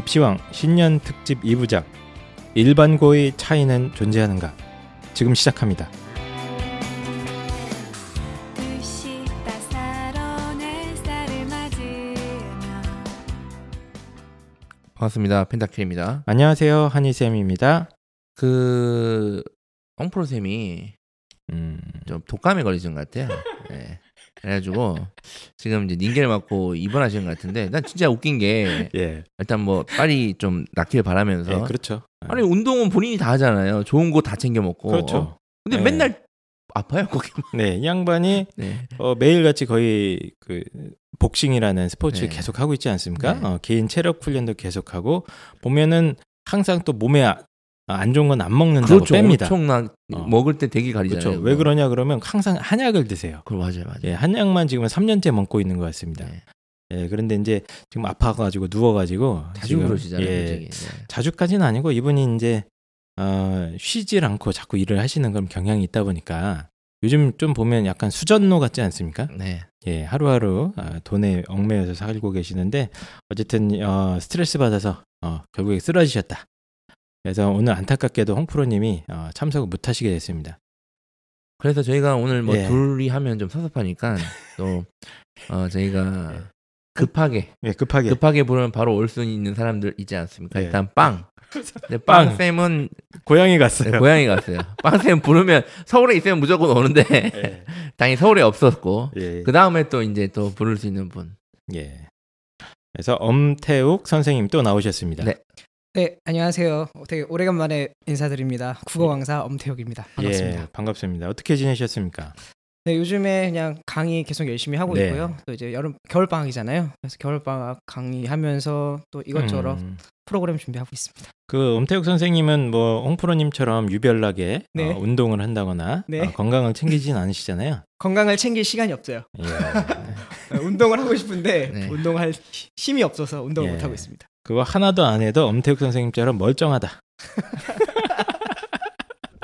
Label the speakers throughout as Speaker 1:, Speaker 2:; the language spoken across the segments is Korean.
Speaker 1: 입시왕 신년 특집 2부작 일반고의 차이는 존재하는가 지금 시작합니다.
Speaker 2: 반갑습니다. 펜타킬입니다.
Speaker 1: 안녕하세요 한희쌤입니다.
Speaker 2: 그 엉프로 쌤이
Speaker 1: 음,
Speaker 2: 좀 독감에 걸리신 것 같아요. 네. 그래가지고 지금 이제 닌겔 맞고 입원하신 것 같은데 난 진짜 웃긴 게
Speaker 1: 예,
Speaker 2: 일단 뭐 빨리 좀 낫길 바라면서
Speaker 1: 예, 그렇죠.
Speaker 2: 아니 운동은 본인이 다 하잖아요. 좋은 거 다 챙겨 먹고.
Speaker 1: 그렇죠.
Speaker 2: 근데
Speaker 1: 네.
Speaker 2: 맨날 아파요 거기.
Speaker 1: 네, 이 양반이
Speaker 2: 네.
Speaker 1: 어, 매일 같이 거의 그 복싱이라는 스포츠를
Speaker 2: 네.
Speaker 1: 계속 하고 있지 않습니까?
Speaker 2: 네.
Speaker 1: 어, 개인 체력 훈련도 계속 하고 보면은 항상 또 몸에 아- 안 좋은 건 안 먹는다고
Speaker 2: 그렇죠.
Speaker 1: 뺍니다.
Speaker 2: 엄청나
Speaker 1: 어.
Speaker 2: 먹을 때 되게 가리잖아요.
Speaker 1: 그렇죠. 왜 그러냐 그러면 항상 한약을 드세요.
Speaker 2: 그 맞아요, 맞아요.
Speaker 1: 예, 한약만 지금 3년째 먹고 있는 것 같습니다.
Speaker 2: 네.
Speaker 1: 예, 그런데 이제 지금 아파가지고 누워가지고
Speaker 2: 자주
Speaker 1: 지금,
Speaker 2: 그러시잖아요.
Speaker 1: 예.
Speaker 2: 네.
Speaker 1: 자주까지는 아니고 이분이 이제 어, 쉬질 않고 자꾸 일을 하시는 그런 경향이 있다 보니까 요즘 좀 보면 약간 수전노 같지 않습니까?
Speaker 2: 네.
Speaker 1: 예, 하루하루 아, 돈에 얽매여서 살고 계시는데 어쨌든 어, 스트레스 받아서 어, 결국에 쓰러지셨다. 그래서 오늘 안타깝게도 홍프로님이 어, 참석을 못하시게 됐습니다.
Speaker 2: 그래서 저희가 오늘 뭐
Speaker 1: 예.
Speaker 2: 둘이 하면 좀 섭섭하니까 또 어, 저희가
Speaker 1: 예.
Speaker 2: 급하게
Speaker 1: 예, 급하게
Speaker 2: 급하게 부르면 바로 올 수 있는 사람들 있지 않습니까?
Speaker 1: 예.
Speaker 2: 일단 빵. 근데
Speaker 1: 빵.
Speaker 2: 빵 쌤은
Speaker 1: 고향에 갔어요.
Speaker 2: 고향에 갔어요. 빵 쌤 부르면 서울에 있으면 무조건 오는데
Speaker 1: 예,
Speaker 2: 당연히 서울에 없었고
Speaker 1: 예,
Speaker 2: 그 다음에 또 이제 또 부를 수 있는 분.
Speaker 1: 예. 그래서 엄태욱 선생님 또 나오셨습니다.
Speaker 2: 네.
Speaker 3: 네, 안녕하세요. 어, 되게 오래간만에 인사드립니다. 국어 강사 엄태욱입니다. 반갑습니다.
Speaker 1: 예, 반갑습니다. 어떻게 지내셨습니까?
Speaker 3: 네, 요즘에 그냥 강의 계속 열심히 하고
Speaker 1: 네.
Speaker 3: 있고요. 또 이제 여름 겨울 방학이잖아요. 그래서 겨울 방학 강의하면서 또 이것저것
Speaker 1: 음,
Speaker 3: 프로그램 준비하고 있습니다.
Speaker 1: 그 엄태욱 선생님은 뭐 홍프로님처럼 유별나게
Speaker 3: 네.
Speaker 1: 어, 운동을 한다거나
Speaker 3: 네.
Speaker 1: 어, 건강을 챙기진 않으시잖아요.
Speaker 3: 건강을 챙길 시간이 없어요.
Speaker 1: 예.
Speaker 3: 어, 운동을 하고 싶은데
Speaker 2: 네.
Speaker 3: 운동할 히- 힘이 없어서 운동을
Speaker 1: 예.
Speaker 3: 못 하고 있습니다.
Speaker 1: 그거 하나도 안 해도 엄태욱 선생님처럼 멀쩡하다.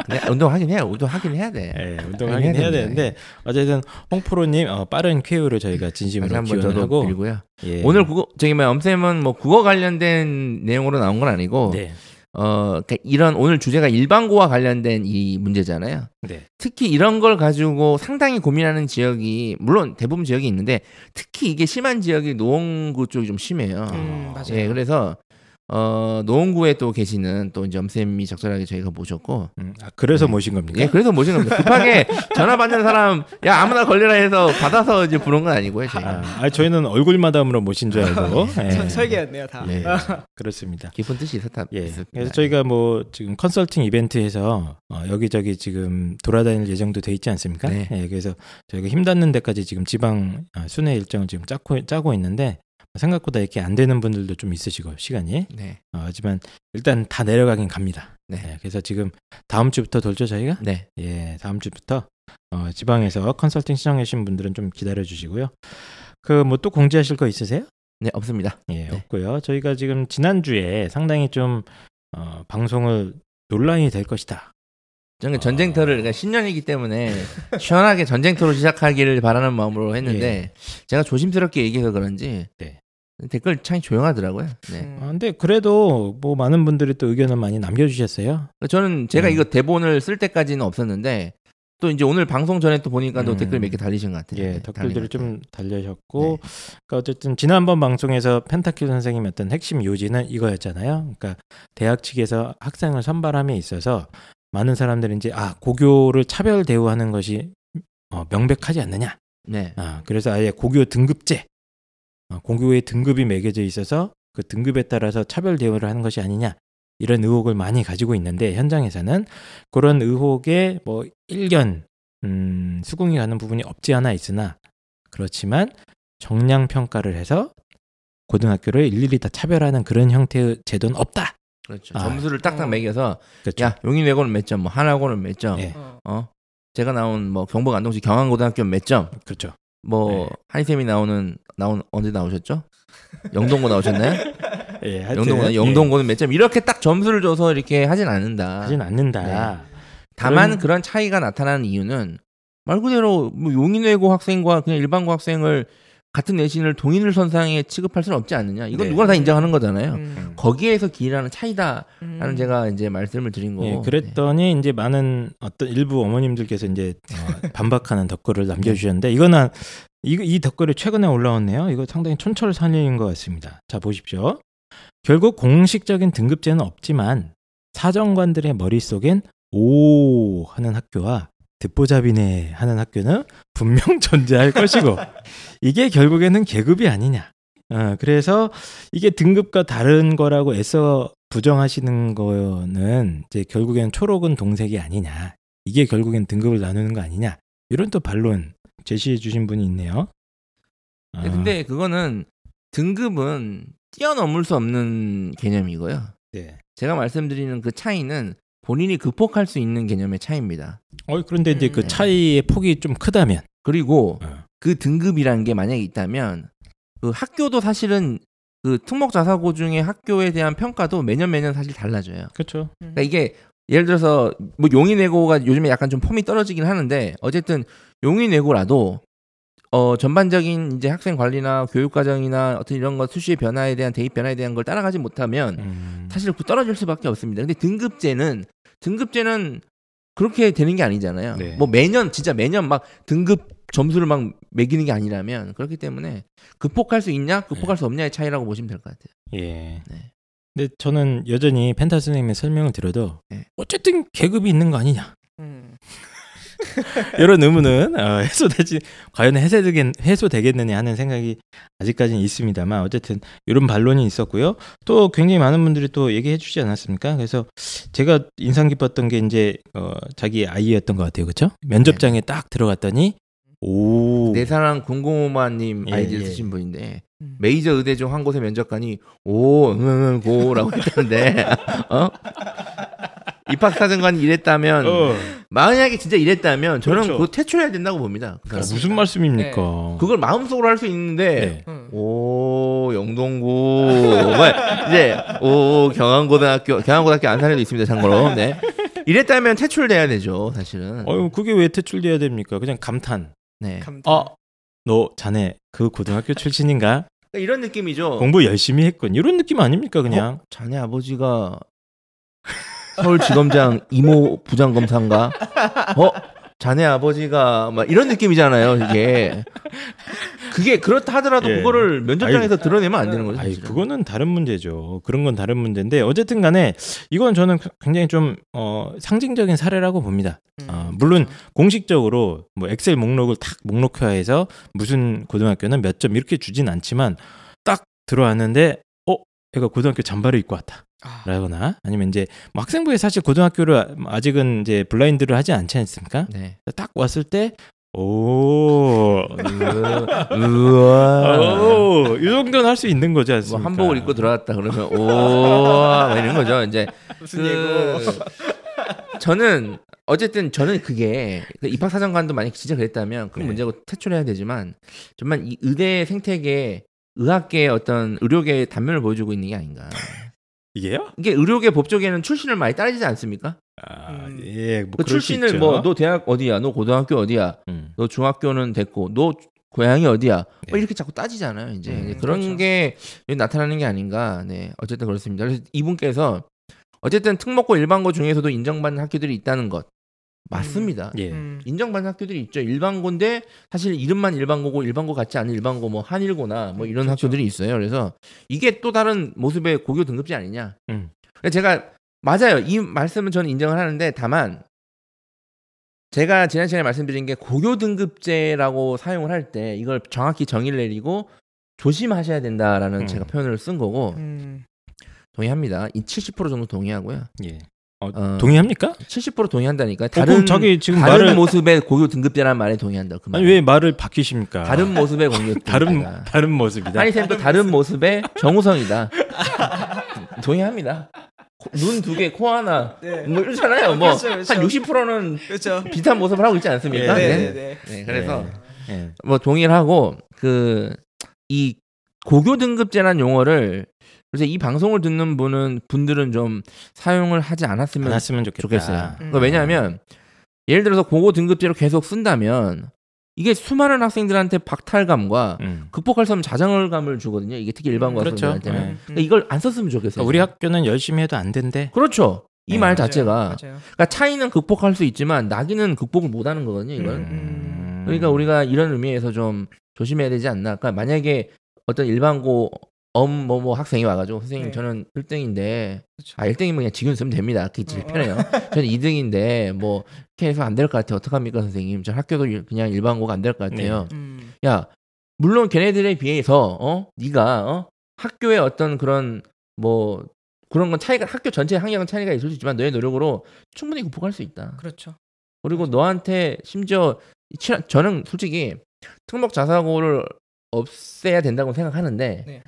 Speaker 2: 근데 운동하긴 해요. 운동하긴 해야 돼.
Speaker 1: 예, 운동하긴
Speaker 2: 해야
Speaker 1: 해야. 되는데 어쨌든 홍프로님 어, 빠른 쾌유를 저희가 진심으로
Speaker 2: 한번
Speaker 1: 기원을
Speaker 2: 저도
Speaker 1: 하고
Speaker 2: 빌고요.
Speaker 1: 예.
Speaker 2: 오늘 국어 저기 뭐 엄쌤은 뭐 국어 관련된 내용으로 나온 건 아니고
Speaker 1: 네,
Speaker 2: 어 그러니까 이런 오늘 주제가 일반고와 관련된 이 문제잖아요.
Speaker 1: 네,
Speaker 2: 특히 이런 걸 가지고 상당히 고민하는 지역이 물론 대부분 지역이 있는데 특히 이게 심한 지역이 노원구 쪽이 좀 심해요.
Speaker 3: 음, 맞아요.
Speaker 2: 예, 그래서 어 노원구에 또 계시는 또 이제 엄쌤이 적절하게 저희가 모셨고
Speaker 1: 음, 아, 그래서
Speaker 2: 네.
Speaker 1: 모신 겁니까?
Speaker 2: 예, 그래서 모신 겁니다. 급하게 전화 받는 사람 야 아무나 걸려라 해서 받아서 이제 부른 건 아니고요, 저희가.
Speaker 1: 아, 아, 저희는 얼굴 마담으로 모신 줄 알고 예.
Speaker 3: 설- 설계였네요, 다.
Speaker 1: 예, 그렇습니다.
Speaker 2: 깊은 뜻이 있었다.
Speaker 1: 예.
Speaker 2: 있습니다.
Speaker 1: 그래서 저희가 뭐 지금 컨설팅 이벤트에서 어, 여기저기 지금 돌아다닐 예정도 돼 있지 않습니까?
Speaker 2: 네.
Speaker 1: 예, 그래서 저희가 힘 닿는 데까지 지금 지방 아, 순회 일정을 지금 짜고 짜고 있는데 생각보다 이렇게 안 되는 분들도 좀 있으시고 시간이
Speaker 2: 네.
Speaker 1: 어, 하지만 일단 다 내려가긴 갑니다.
Speaker 2: 네.
Speaker 1: 예, 그래서 지금 다음 주부터 돌죠 저희가?
Speaker 2: 네.
Speaker 1: 예, 다음 주부터 어, 지방에서 컨설팅 신청해 주신 분들은 좀 기다려 주시고요. 그 뭐 또 공지하실 거 있으세요?
Speaker 2: 네, 없습니다.
Speaker 1: 예,
Speaker 2: 네.
Speaker 1: 없고요. 저희가 지금 지난주에 상당히 좀 어, 방송을 논란이 될 것이다.
Speaker 2: 저는 전쟁터를 그러니까 신년이기 때문에 시원하게 전쟁터로 시작하기를 바라는 마음으로 했는데 제가 조심스럽게 얘기해서 그런지
Speaker 1: 네.
Speaker 2: 댓글 창이 조용하더라고요. 네.
Speaker 3: 음,
Speaker 1: 아, 근데 그래도 뭐 많은 분들이 또 의견을 많이 남겨주셨어요.
Speaker 2: 저는 제가
Speaker 1: 음.
Speaker 2: 이거 대본을 쓸 때까지는 없었는데 또 이제 오늘 방송 전에 또 보니까 또
Speaker 1: 음.
Speaker 2: 댓글 몇 개 달리신 것 같아요.
Speaker 1: 예,
Speaker 2: 네,
Speaker 1: 댓글들이
Speaker 2: 달린 것
Speaker 1: 좀. 달려셨고,
Speaker 2: 네.
Speaker 1: 그러니까 어쨌든 지난번 방송에서 펜타킬 선생님의 어떤 핵심 요지는 이거였잖아요. 그러니까 대학 측에서 학생을 선발함에 있어서 많은 사람들이 이제 아 고교를 차별 대우하는 것이 어, 명백하지 않느냐.
Speaker 2: 네.
Speaker 1: 아, 그래서 아예 고교 등급제, 어, 고교의 등급이 매겨져 있어서 그 등급에 따라서 차별 대우를 하는 것이 아니냐 이런 의혹을 많이 가지고 있는데 현장에서는 그런 의혹에 뭐 일견 음, 수긍이 가는 부분이 없지 않아 있으나 그렇지만 정량 평가를 해서 고등학교를 일일이 다 차별하는 그런 형태의 제도는 없다.
Speaker 2: 그렇죠.
Speaker 1: 아.
Speaker 2: 점수를 딱딱
Speaker 3: 어.
Speaker 2: 매겨서
Speaker 1: 그렇죠.
Speaker 2: 야 용인외고는 몇 점, 뭐 한화고는 몇 점,
Speaker 1: 예.
Speaker 3: 어,
Speaker 2: 어 제가 나온 뭐 경북 안동시 경안고등학교는 몇 점,
Speaker 1: 그렇죠.
Speaker 2: 뭐
Speaker 1: 네.
Speaker 2: 한이쌤이 나오는 나온 언제 나오셨죠? 영동고 나오셨나요?
Speaker 1: 예,
Speaker 2: 영동고
Speaker 1: 예,
Speaker 2: 영동고는 몇 점 이렇게 딱 점수를 줘서 이렇게 하진 않는다.
Speaker 1: 하진 않는다.
Speaker 2: 다만
Speaker 1: 그런-
Speaker 2: 그런 차이가 나타나는 이유는 말 그대로 뭐 용인외고 학생과 그냥 일반고 학생을 같은 내신을 동인을 선상에 취급할 수는 없지 않느냐. 이건
Speaker 1: 네.
Speaker 2: 누구나 다 인정하는 거잖아요.
Speaker 3: 음.
Speaker 2: 거기에서 길이라는 차이다라는
Speaker 3: 음.
Speaker 2: 제가 이제 말씀을 드린 거고.
Speaker 1: 예, 그랬더니 이제 많은 어떤 일부 어머님들께서 이제 어, 반박하는 덧글을 남겨주셨는데 이거는 이, 이 덧글이 최근에 올라왔네요. 이거 상당히 촌철살인인 것 같습니다. 자 보십시오. 결국 공식적인 등급제는 없지만 사정관들의 머릿속엔 오 하는 학교와 듣보잡이네 하는 학교는 분명 존재할 것이고 이게 결국에는 계급이 아니냐. 어, 그래서 이게 등급과 다른 거라고 애써 부정하시는 거는 이제 결국엔 초록은 동색이 아니냐. 이게 결국엔 등급을 나누는 거 아니냐. 이런 또 반론 제시해 주신 분이 있네요. 아,
Speaker 2: 네, 근데 그거는 등급은 뛰어넘을 수 없는 개념이고요.
Speaker 1: 네.
Speaker 2: 제가 말씀드리는 그 차이는 본인이 극복할 수 있는 개념의 차이입니다.
Speaker 1: 어, 그런데 이제 그
Speaker 2: 음.
Speaker 1: 차이의 폭이 좀 크다면
Speaker 2: 그리고
Speaker 1: 어.
Speaker 2: 그 등급이라는 게 만약에 있다면 그 학교도 사실은 그 특목 자사고 중에 학교에 대한 평가도 매년 매년 사실 달라져요.
Speaker 1: 그렇죠.
Speaker 2: 그러니까 이게 예를 들어서 뭐 용인 외고가 요즘에 약간 좀 폼이 떨어지긴 하는데 어쨌든 용인 외고라도 어 전반적인 이제 학생 관리나 교육 과정이나 어떤 이런 것 수시의 변화에 대한 대입 변화에 대한 걸 따라가지 못하면
Speaker 1: 음.
Speaker 2: 사실 그 떨어질 수밖에 없습니다. 근데 등급제는 등급제는 그렇게 되는 게 아니잖아요.
Speaker 1: 네.
Speaker 2: 뭐 매년 진짜 매년 막 등급 점수를 막 매기는 게 아니라면 그렇기 때문에 극복할 수 있냐 극복할 수 없냐의 차이라고 보시면 될 것 같아요.
Speaker 1: 예.
Speaker 2: 네.
Speaker 1: 근데 저는 여전히 펜타 선생님의 설명을 들어도
Speaker 2: 네.
Speaker 1: 어쨌든 계급이 있는 거 아니냐.
Speaker 3: 음.
Speaker 1: 이런 의문은 어, 해소되지 과연 해소되겠, 해소되겠느냐 하는 생각이 아직까지는 있습니다만 어쨌든 이런 반론이 있었고요. 또 굉장히 많은 분들이 또 얘기해 주지 않았습니까? 그래서 제가 인상 깊었던 게 이제 어, 자기 아이였던 것 같아요. 그렇죠? 면접장에 딱 들어갔더니 오
Speaker 2: 내 사랑 궁금하님
Speaker 1: 예,
Speaker 2: 아이디를
Speaker 1: 예.
Speaker 2: 쓰신 분인데
Speaker 3: 음.
Speaker 2: 메이저 의대 중 한 곳의 면접관이 오 응응응 고라고 했다는데 어 입학사정관이 이랬다면
Speaker 1: 어,
Speaker 2: 만약에 진짜 이랬다면 저는
Speaker 1: 그렇죠.
Speaker 2: 그거 퇴출해야 된다고 봅니다. 그.
Speaker 1: 무슨 말씀입니까?
Speaker 2: 그걸 마음속으로 할 수 있는데
Speaker 1: 네.
Speaker 3: 음.
Speaker 2: 오 영동구 뭐 이제 오 경안고등학교 경안고등학교 안산에도 있습니다 참고로 네 이랬다면 퇴출돼야 되죠 사실은
Speaker 1: 어유 그게 왜 퇴출돼야 됩니까? 그냥 감탄.
Speaker 2: 네
Speaker 3: 감탄.
Speaker 1: 어, 너 자네 그 고등학교 출신인가?
Speaker 2: 그러니까 이런 느낌이죠
Speaker 1: 공부 열심히 했군. 이런 느낌 아닙니까 그냥?
Speaker 2: 자네 아버지가 서울지검장 이모 부장검사인가 어 자네 아버지가 막 이런 느낌이잖아요 이게 그게 그렇다 하더라도
Speaker 1: 예.
Speaker 2: 그거를 면접장에서 드러내면 안 되는 거죠
Speaker 1: 아이. 그거는 다른 문제죠. 그런 건 다른 문제인데 어쨌든 간에 이건 저는 굉장히 좀 어, 상징적인 사례라고 봅니다.
Speaker 3: 음.
Speaker 1: 아, 물론 공식적으로 뭐 엑셀 목록을 탁 목록화해서 무슨 고등학교는 몇 점 이렇게 주진 않지만 딱 들어왔는데 어 애가 고등학교 잠바를 입고 왔다.
Speaker 3: 아,
Speaker 1: 라거나 아니면 이제 뭐 학생부에 사실 고등학교를 아직은 이제 블라인드를 하지 않지 않습니까?
Speaker 2: 네.
Speaker 1: 딱 왔을 때 오,
Speaker 2: 우와
Speaker 1: 오, 이 정도는 할 수 있는 거지
Speaker 2: 뭐
Speaker 1: 않습니까?
Speaker 2: 한복을 입고 들어왔다 그러면 오 이런 거죠 이제
Speaker 3: 무슨
Speaker 2: 그 저는 어쨌든 저는 그게 그 입학 사정관도 만약 진짜 그랬다면 그건
Speaker 1: 네.
Speaker 2: 문제고 퇴출해야 되지만 정말 이 의대 생태계 의학계의 어떤 의료계의 단면을 보여주고 있는 게 아닌가.
Speaker 1: 이게요?
Speaker 2: 이게 의료계 법조계는 출신을 많이 따지지 않습니까?
Speaker 1: 아,
Speaker 3: 음.
Speaker 1: 예, 뭐
Speaker 2: 그 출신을. 뭐 너 대학 어디야? 너 고등학교 어디야?
Speaker 1: 음.
Speaker 2: 너 중학교는 됐고 너 고향이 어디야? 뭐
Speaker 1: 네.
Speaker 2: 이렇게 자꾸 따지잖아요. 이제
Speaker 1: 음,
Speaker 2: 그런
Speaker 3: 그렇죠.
Speaker 2: 게 나타나는 게 아닌가. 네, 어쨌든 그렇습니다. 그래서 이분께서 어쨌든 특목고 일반고 중에서도 인정받는 학교들이 있다는 것 맞습니다.
Speaker 1: 예.
Speaker 3: 음.
Speaker 2: 인정받는 학교들이 있죠. 일반고인데 사실 이름만 일반고고 일반고 같지 않은 일반고 뭐 한일고나 뭐 이런
Speaker 3: 그렇죠.
Speaker 2: 학교들이 있어요. 그래서 이게 또 다른 모습의 고교 등급제 아니냐.
Speaker 1: 음.
Speaker 2: 제가 맞아요. 이 말씀은 저는 인정을 하는데 다만 제가 지난 시간에 말씀드린 게 고교 등급제라고 사용을 할 때 이걸 정확히 정의를 내리고 조심하셔야 된다라는
Speaker 1: 음.
Speaker 2: 제가 표현을 쓴 거고
Speaker 3: 음.
Speaker 2: 동의합니다. 이 70% 정도 동의하고요.
Speaker 1: 예. 어,
Speaker 2: 어,
Speaker 1: 동의합니까?
Speaker 2: 70% 동의한다니까.
Speaker 1: 어,
Speaker 2: 다른
Speaker 1: 그럼 저기 지금
Speaker 2: 다른
Speaker 1: 말을
Speaker 2: 모습의 고교 등급제라는 말에 동의한다. 그 말.
Speaker 1: 아니 왜 말을 바뀌십니까?
Speaker 2: 다른 모습의 공유
Speaker 1: 다른 다른 모습이다.
Speaker 2: 아니 쌤또 다른 모습의 정우성이다. 동의합니다. 눈 두 개, 코 하나,
Speaker 3: 네.
Speaker 2: 뭐 이러잖아요. 뭐한
Speaker 3: 그렇죠, 그렇죠.
Speaker 2: 60%는
Speaker 3: 그렇죠.
Speaker 2: 비슷한 모습을 하고 있지 않습니까?
Speaker 1: 예,
Speaker 3: 네,
Speaker 2: 네.
Speaker 3: 네, 네.
Speaker 2: 네, 그래서
Speaker 1: 예.
Speaker 2: 뭐 동의를 하고 그 이 고교 등급제란 용어를 그래서 이 방송을 듣는 분은 분들은 좀 사용을 하지 않았으면
Speaker 1: 좋겠다.
Speaker 2: 좋겠어요.
Speaker 3: 음.
Speaker 2: 그러니까 왜냐하면 예를 들어서 고교 등급제로 계속 쓴다면 이게 수많은 학생들한테 박탈감과
Speaker 1: 음.
Speaker 2: 극복할 수 없는 자정감을 주거든요. 이게 특히 일반고
Speaker 1: 그렇죠.
Speaker 2: 학생들한테는.
Speaker 1: 네.
Speaker 3: 음,
Speaker 2: 그러니까 이걸 안 썼으면 좋겠어요.
Speaker 1: 우리 학교는 열심히 해도 안 된대.
Speaker 2: 그렇죠. 이
Speaker 1: 네.
Speaker 2: 말. 자체가
Speaker 3: 맞아요.
Speaker 2: 그러니까 차이는 극복할 수 있지만 낙이는 극복을 못 하는 거거든요, 이걸.
Speaker 1: 음.
Speaker 2: 그러니까 우리가 이런 의미에서 좀 조심해야 되지 않나. 그러니까 만약에 어떤 일반고 엄뭐뭐 학생이 와가지고 선생님
Speaker 3: 네.
Speaker 2: 저는 1등인데
Speaker 3: 그렇죠.
Speaker 2: 아 1등이면 그냥 지금 쓰면 됩니다. 그게 제일
Speaker 3: 어.
Speaker 2: 편해요. 저는 2등인데 뭐 이렇게 해서 안 될 것 같아요. 어떡합니까 선생님? 저 학교도 일- 그냥 일반고가 안 될 것 같아요.
Speaker 3: 음.
Speaker 2: 야 물론 걔네들에 비해서 어 네가 어 학교의 어떤 그런 뭐 그런 건 차이가 학교 전체 학력은 차이가 있을 수 있지만 너의 노력으로 충분히 극복할 수 있다.
Speaker 3: 그렇죠.
Speaker 2: 그리고 너한테 심지어 저는 솔직히 특목 자사고를 없애야 된다고 생각하는데
Speaker 3: 네.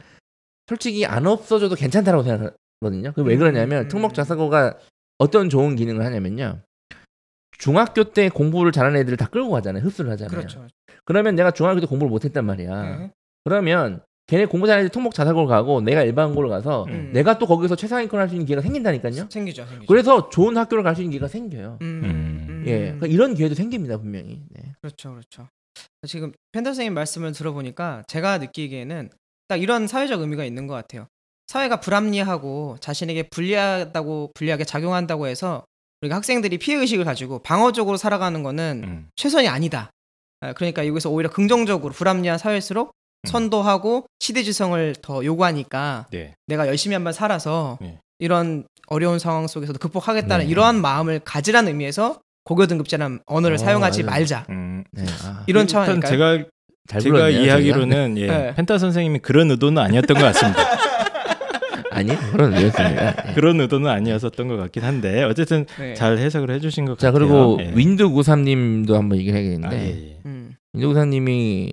Speaker 2: 솔직히 안 없어져도 괜찮다고 생각하거든요. 그왜 그러냐면
Speaker 3: 음.
Speaker 2: 특목 자사고가 어떤 좋은 기능을 하냐면요. 중학교 때 공부를 잘하는 애들을 다 끌고 가잖아요. 흡수를 하잖아요.
Speaker 3: 그렇죠.
Speaker 2: 그러면 내가 중학교 때 공부를 못했단 말이야.
Speaker 3: 네.
Speaker 2: 그러면 걔네 공부 잘하는 애들 특목 자사고를 가고 내가 일반고를 가서
Speaker 1: 음.
Speaker 2: 내가 또 거기서 최상위권 할 수 있는 기회가 생긴다니까요.
Speaker 3: 생기죠, 생기죠.
Speaker 2: 그래서 좋은 학교를 갈 수 있는 기회가 생겨요.
Speaker 3: 음,
Speaker 1: 음.
Speaker 3: 음.
Speaker 2: 예, 그러니까 이런 기회도 생깁니다 분명히. 네.
Speaker 3: 그렇죠, 그렇죠. 지금 펜더 선생님 말씀을 들어보니까 제가 느끼기에는 딱 이런 사회적 의미가 있는 것 같아요. 사회가 불합리하고 자신에게 불리하다고 불리하게 작용한다고 해서 우리가 학생들이 피해 의식을 가지고 방어적으로 살아가는 거는
Speaker 1: 음.
Speaker 3: 최선이 아니다. 아, 그러니까 여기서 오히려 긍정적으로 불합리한 사회일수록
Speaker 1: 음.
Speaker 3: 선도하고 시대지성을 더 요구하니까
Speaker 1: 네.
Speaker 3: 내가 열심히 한번 살아서
Speaker 1: 네.
Speaker 3: 이런 어려운 상황 속에서도 극복하겠다는
Speaker 1: 네.
Speaker 3: 이러한 마음을 가지라는 의미에서 고교 등급제라는 언어를
Speaker 2: 어,
Speaker 3: 사용하지
Speaker 2: 맞아요.
Speaker 3: 말자.
Speaker 1: 음.
Speaker 2: 네. 아,
Speaker 3: 이런 차원일까요?
Speaker 1: 제가
Speaker 2: 잘
Speaker 1: 제가
Speaker 2: 불렀네요,
Speaker 1: 이해하기로는 예,
Speaker 3: 네.
Speaker 1: 펜타 선생님이 그런 의도는 아니었던 것 같습니다.
Speaker 2: 아니 그런 의미였습니다. 예.
Speaker 1: 그런 의도는 아니었었던 것 같긴 한데 어쨌든
Speaker 3: 네.
Speaker 1: 잘 해석을 해주신 것
Speaker 2: 자
Speaker 1: 같아요.
Speaker 2: 그리고
Speaker 1: 예.
Speaker 2: 윈드 93님도 한번 얘기를 해야겠는데
Speaker 1: 아, 예, 예.
Speaker 3: 음.
Speaker 2: 윈드 93님이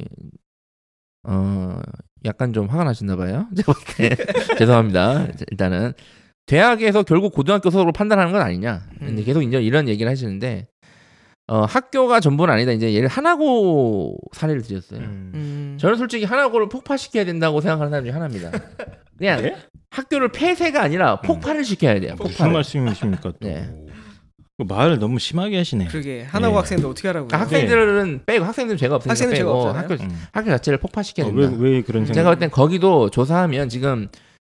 Speaker 2: 어 약간 좀 화가 나셨나 봐요. 제가. 죄송합니다. 일단은 대학에서 결국 고등학교 소속으로 판단하는 건 아니냐. 근데
Speaker 3: 음.
Speaker 2: 계속 이제 이런 얘기를 하시는데 어 학교가 전부는 아니다. 이제 얘를 하나고 사례를 드렸어요.
Speaker 1: 음.
Speaker 3: 음.
Speaker 2: 저는 솔직히 하나고를 폭파시켜야 된다고 생각하는 사람 중에 하나입니다. 그냥
Speaker 1: 네?
Speaker 2: 학교를 폐쇄가 아니라 폭발을 시켜야 돼요.
Speaker 1: 무슨
Speaker 2: 폭발.
Speaker 1: 말씀이십니까 또?
Speaker 2: 네.
Speaker 1: 그 말을 너무 심하게 하시네.
Speaker 3: 그러게 하나고
Speaker 1: 예.
Speaker 3: 학생들 어떻게 하라고?
Speaker 2: 그러니까 학생들은 빼고 학생들은 죄가 없으니까
Speaker 3: 학생들은 죄가 없잖아요.
Speaker 2: 학교
Speaker 1: 음.
Speaker 2: 학교 자체를 폭파시켜야
Speaker 1: 어,
Speaker 2: 된다.
Speaker 1: 왜, 왜 그런 생각?
Speaker 2: 제가 볼땐 거기도 조사하면 지금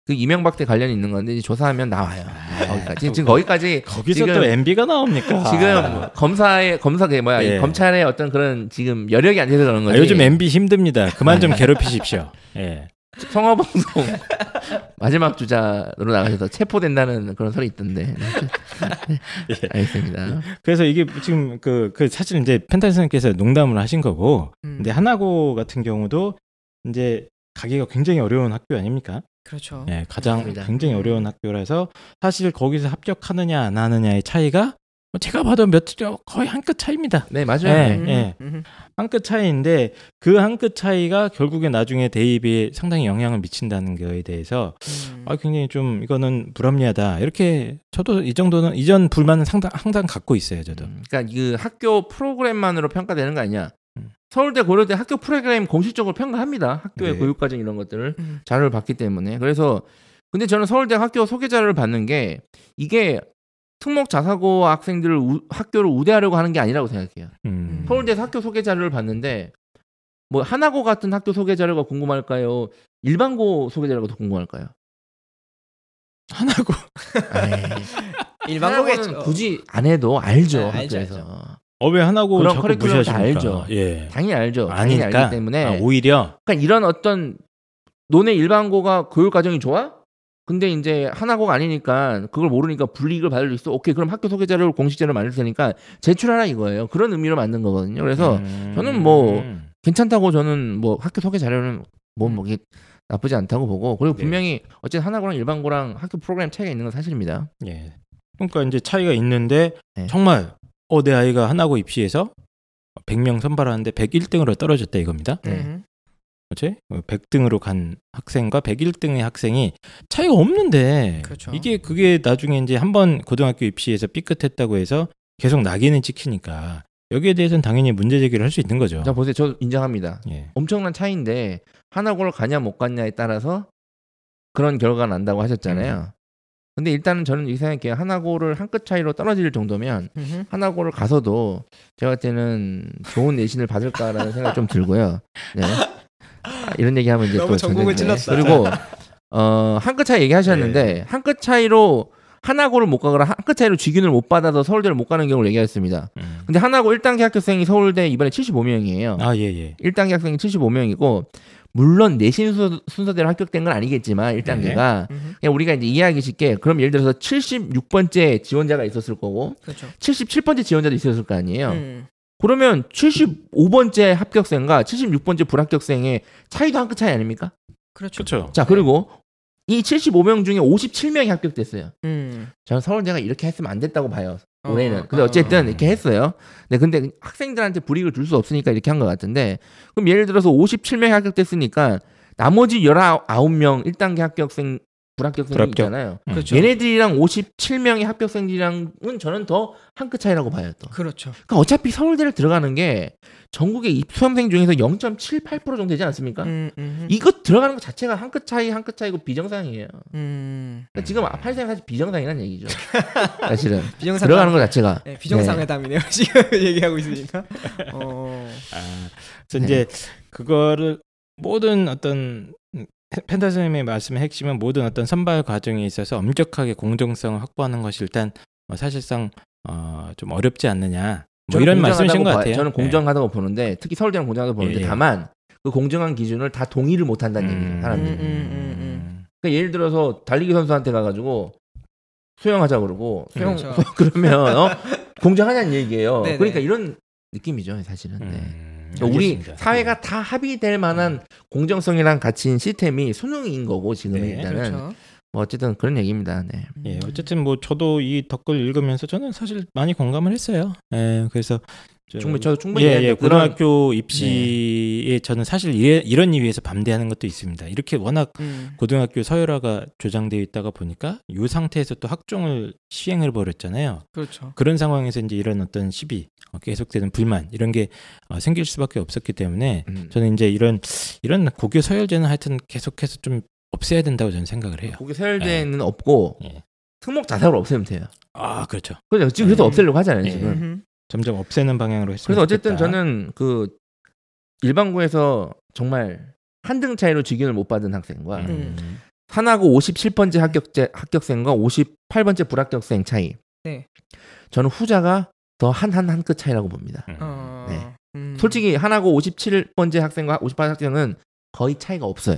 Speaker 2: 그 이명박 때 관련이 있는 건데 조사하면 나와요. 거기까지. 지금, 거기까지
Speaker 1: 거기서
Speaker 2: 지금-
Speaker 1: 또 MB가 나옵니까?
Speaker 2: 지금 검사의 검사 그 뭐야 이
Speaker 1: 예.
Speaker 2: 검찰의 어떤 그런 지금 여력이 안 돼서 그런
Speaker 1: 아,
Speaker 2: 거지.
Speaker 1: 요즘 MB 힘듭니다. 그만 좀 괴롭히십시오. 예.
Speaker 2: 성화방송 마지막 주자로 나가셔서 체포된다는 그런 소리 있던데.
Speaker 1: 예.
Speaker 2: 알겠습니다.
Speaker 1: 그래서 이게 지금 그, 그 사실 이제 펜타 선생님께서 농담을 하신 거고,
Speaker 3: 음.
Speaker 1: 근데 하나고 같은 경우도 이제 가기가 굉장히 어려운 학교 아닙니까?
Speaker 3: 그렇죠.
Speaker 1: 예, 가장
Speaker 2: 맞습니다.
Speaker 1: 굉장히 어려운 학교라서 사실 거기서 합격하느냐 안 하느냐의 차이가 뭐 제가 봐도 몇 거의 한 끗 차이입니다.
Speaker 2: 네 맞아요.
Speaker 1: 네.
Speaker 3: 음,
Speaker 1: 예.
Speaker 3: 음.
Speaker 1: 한끗 차이인데 그 한 끗 차이가 결국에 나중에 대입에 상당히 영향을 미친다는 거에 대해서
Speaker 3: 음.
Speaker 1: 아 굉장히 좀 이거는 불합리하다 이렇게 저도 이 정도는 이전 불만은 상당 항상 갖고 있어요 저도
Speaker 2: 음, 그러니까 그 학교 프로그램만으로 평가되는 거 아니냐.
Speaker 1: 음.
Speaker 2: 서울대 고려대 학교 프로그램 공식적으로 평가합니다. 학교의
Speaker 1: 네.
Speaker 2: 교육 과정 이런 것들을
Speaker 3: 음.
Speaker 2: 자료를 받기 때문에 그래서 근데 저는 서울대 학교 소개 자료를 받는 게 이게 특목 자사고 학생들을 우- 학교를 우대하려고 하는 게 아니라고 생각해요.
Speaker 1: 음.
Speaker 2: 서울대에서 학교 소개 자료를 봤는데 뭐 하나고 같은 학교 소개 자료가 궁금할까요? 일반고 소개 자료가 더 궁금할까요?
Speaker 1: 하나고.
Speaker 2: 하나고는 굳이 안 해도 알죠
Speaker 3: 네, 알죠,
Speaker 2: 학교에서
Speaker 1: 어 왜 하나고
Speaker 2: 그런
Speaker 1: 자꾸
Speaker 2: 커리큘럼 다
Speaker 1: 무시하십니까?
Speaker 2: 알죠.
Speaker 1: 예.
Speaker 2: 당연히 알죠. 당연히
Speaker 1: 아니까
Speaker 2: 알기 때문에
Speaker 1: 아, 오히려
Speaker 2: 그러니까 이런 어떤 너네 일반고가 교육 과정이 좋아? 근데 이제 하나고가 아니니까 그걸 모르니까 불이익을 받을 수 있어. 오케이 그럼 학교 소개 자료를 공식 자료를 만들 테니까 제출하라 이거예요. 그런 의미로 만든 거거든요. 그래서
Speaker 1: 음.
Speaker 2: 저는 뭐 괜찮다고 저는 뭐 학교 소개 자료는 뭐, 뭐 이게 나쁘지 않다고 보고 그리고
Speaker 1: 네.
Speaker 2: 분명히 어쨌든 하나고랑 일반고랑 학교 프로그램 차이가 있는 건 사실입니다.
Speaker 1: 예. 그러니까 이제 차이가 있는데
Speaker 2: 네.
Speaker 1: 정말 어 내 아이가 하나고 입시해서 100명 선발하는데 101등으로 떨어졌다 이겁니다.
Speaker 2: 네.
Speaker 3: 음.
Speaker 1: 그렇지? 100등으로 간 학생과 101등의 학생이 차이가 없는데
Speaker 3: 그렇죠.
Speaker 1: 이게 그게 나중에 이제 한 번 고등학교 입시에서 삐끗했다고 해서 계속 낙인을 찍히니까 여기에 대해서는 당연히 문제 제기를 할 수 있는 거죠.
Speaker 2: 자 보세요. 저 인정합니다.
Speaker 1: 예.
Speaker 2: 엄청난 차이인데 하나고를 가냐 못 갔냐에 따라서 그런 결과가 난다고 하셨잖아요. 근데 일단은 저는 이렇게 생각해요. 하나고를 한 끗 차이로 떨어질 정도면
Speaker 3: 음흠.
Speaker 2: 하나고를 가서도 제가 볼 때는 좋은 내신을 받을까라는 생각이 좀 들고요. 네. 아, 이런 얘기하면 이제 또
Speaker 3: 전국을. 찔렀다.
Speaker 2: 그리고 어, 한 끗 차이 얘기하셨는데 한끗 차이로 하나고를 못 가거나 한 끗 차이로 직윤을 못 받아서 서울대를 못 가는 경우를 얘기했습니다.
Speaker 1: 음.
Speaker 2: 근데 하나고 1단계 합격생이 서울대 이번에 75명이에요.
Speaker 1: 아, 예, 예.
Speaker 2: 1단계 학생이 75명이고 물론 내신 순서, 순서 대로 합격된 건 아니겠지만 1단계가
Speaker 3: 음흠.
Speaker 2: 그냥 우리가 이제 이해하기 쉽게 그럼 예를 들어서 76번째 지원자가 있었을 거고
Speaker 3: 그렇죠.
Speaker 2: 77번째 지원자도 있었을 거 아니에요.
Speaker 3: 음.
Speaker 2: 그러면 75번째 합격생과 76번째 불합격생의 차이도 한 끗 차이 아닙니까?
Speaker 3: 그렇죠.
Speaker 1: 그렇죠.
Speaker 2: 자 그리고 이 75명 중에 57명이 합격됐어요.
Speaker 3: 음.
Speaker 2: 저는 서울대가 이렇게 했으면 안 됐다고 봐요.
Speaker 3: 어,
Speaker 2: 올해는. 근데
Speaker 3: 어.
Speaker 2: 어쨌든 이렇게 했어요. 네, 근데 학생들한테 불이익을 줄 수 없으니까 이렇게 한 것 같은데 그럼 예를 들어서 57명이 합격됐으니까 나머지 19명 1단계 합격생 불합격생이
Speaker 1: 불합격.
Speaker 2: 있잖아요.
Speaker 1: 음.
Speaker 3: 그렇죠.
Speaker 2: 얘네들이랑 57명의 합격생들이랑은 저는 더 한 끗 차이라고 봐요. 또.
Speaker 3: 그렇죠.
Speaker 2: 그러니까 어차피 서울대를 들어가는 게 전국의 입- 수험생 중에서 0.78% 정도 되지 않습니까?
Speaker 3: 음, 음,
Speaker 2: 이거 들어가는 것 자체가 한 끗 차이 한 끗 차이고 비정상이에요.
Speaker 3: 음.
Speaker 2: 그러니까 지금 팔생이 사실 비정상이라는 얘기죠. 사실은
Speaker 3: 비정상
Speaker 2: 들어가는 것 자체가
Speaker 3: 네, 비정상회담이네요. 지금 얘기하고 있으니까. 어.
Speaker 1: 아, 그래서 이제 그거를 모든 어떤 펜타 선생님의 말씀의 핵심은 모든 어떤 선발 과정에 있어서 엄격하게 공정성을 확보하는 것이 일단 어, 사실상 어, 좀 어렵지 않느냐 뭐 이런 말씀이신 것. 같아요.
Speaker 2: 저는
Speaker 1: 네.
Speaker 2: 공정하다고 보는데 특히 서울대는 공정하다고 보는데
Speaker 1: 예, 예.
Speaker 2: 다만 그 공정한 기준을 다 동의를 못 한다는 얘기예요. 사람들이.
Speaker 3: 음, 음,
Speaker 2: 그러니까 예를 들어서 달리기 선수한테 가가지고 수영하자 그러고 수영
Speaker 3: 그렇죠.
Speaker 2: 그러면 어? 공정하냐는 얘기예요.
Speaker 3: 네네.
Speaker 2: 그러니까 이런 느낌이죠, 사실은. 네.
Speaker 1: 음,
Speaker 2: 그러니까 우리
Speaker 1: 알겠습니다.
Speaker 2: 사회가 다 합의될 만한 공정성이랑 가치인 시스템이 수능인 거고 지금
Speaker 1: 네,
Speaker 2: 일단은
Speaker 3: 그렇죠.
Speaker 2: 뭐 어쨌든 그런 얘기입니다. 네.
Speaker 1: 예, 어쨌든 뭐 저도 이 댓글 읽으면서 저는 사실 많이 공감을 했어요. 예, 그래서 저-
Speaker 2: 충분히 저도 충분히
Speaker 1: 예, 예.
Speaker 2: 그런- 네.
Speaker 1: 고등학교 입시에 저는 사실 이래, 이런 이유에서 반대하는 것도 있습니다. 이렇게 워낙
Speaker 3: 음.
Speaker 1: 고등학교 서열화가 조장되어 있다가 보니까 이 상태에서 또 학종을 시행을 벌였잖아요.
Speaker 3: 그렇죠.
Speaker 1: 그런 상황에서 이제 이런 어떤 시비, 어, 계속되는 불만 이런 게 어, 생길 수밖에 없었기 때문에
Speaker 2: 음.
Speaker 1: 저는 이제 이런 이런 고교 서열제는 하여튼 계속해서 좀 없애야 된다고 저는 생각을 해요.
Speaker 2: 고기 서열대는 없고
Speaker 1: 예.
Speaker 2: 특목 자사로 없애면 돼요.
Speaker 1: 아 그렇죠.
Speaker 2: 그죠? 지금 그래서
Speaker 1: 음.
Speaker 2: 없애려고 하잖아요.
Speaker 1: 예.
Speaker 2: 지금.
Speaker 3: 음흠.
Speaker 1: 점점 없애는 방향으로 했으면
Speaker 2: 그래서 어쨌든
Speaker 1: 좋겠다.
Speaker 2: 저는 그 일반고에서 정말 한 등 차이로 직윤을 못 받은 학생과
Speaker 1: 음.
Speaker 2: 하나고 57번째 합격제 합격생과 58번째 불합격생 차이.
Speaker 3: 네.
Speaker 2: 저는 후자가 더 한 한 한 끗 차이라고 봅니다.
Speaker 1: 음.
Speaker 3: 어.
Speaker 2: 네.
Speaker 3: 음.
Speaker 2: 솔직히 하나고 57번째 학생과 58번째 학생은 거의 차이가 없어요.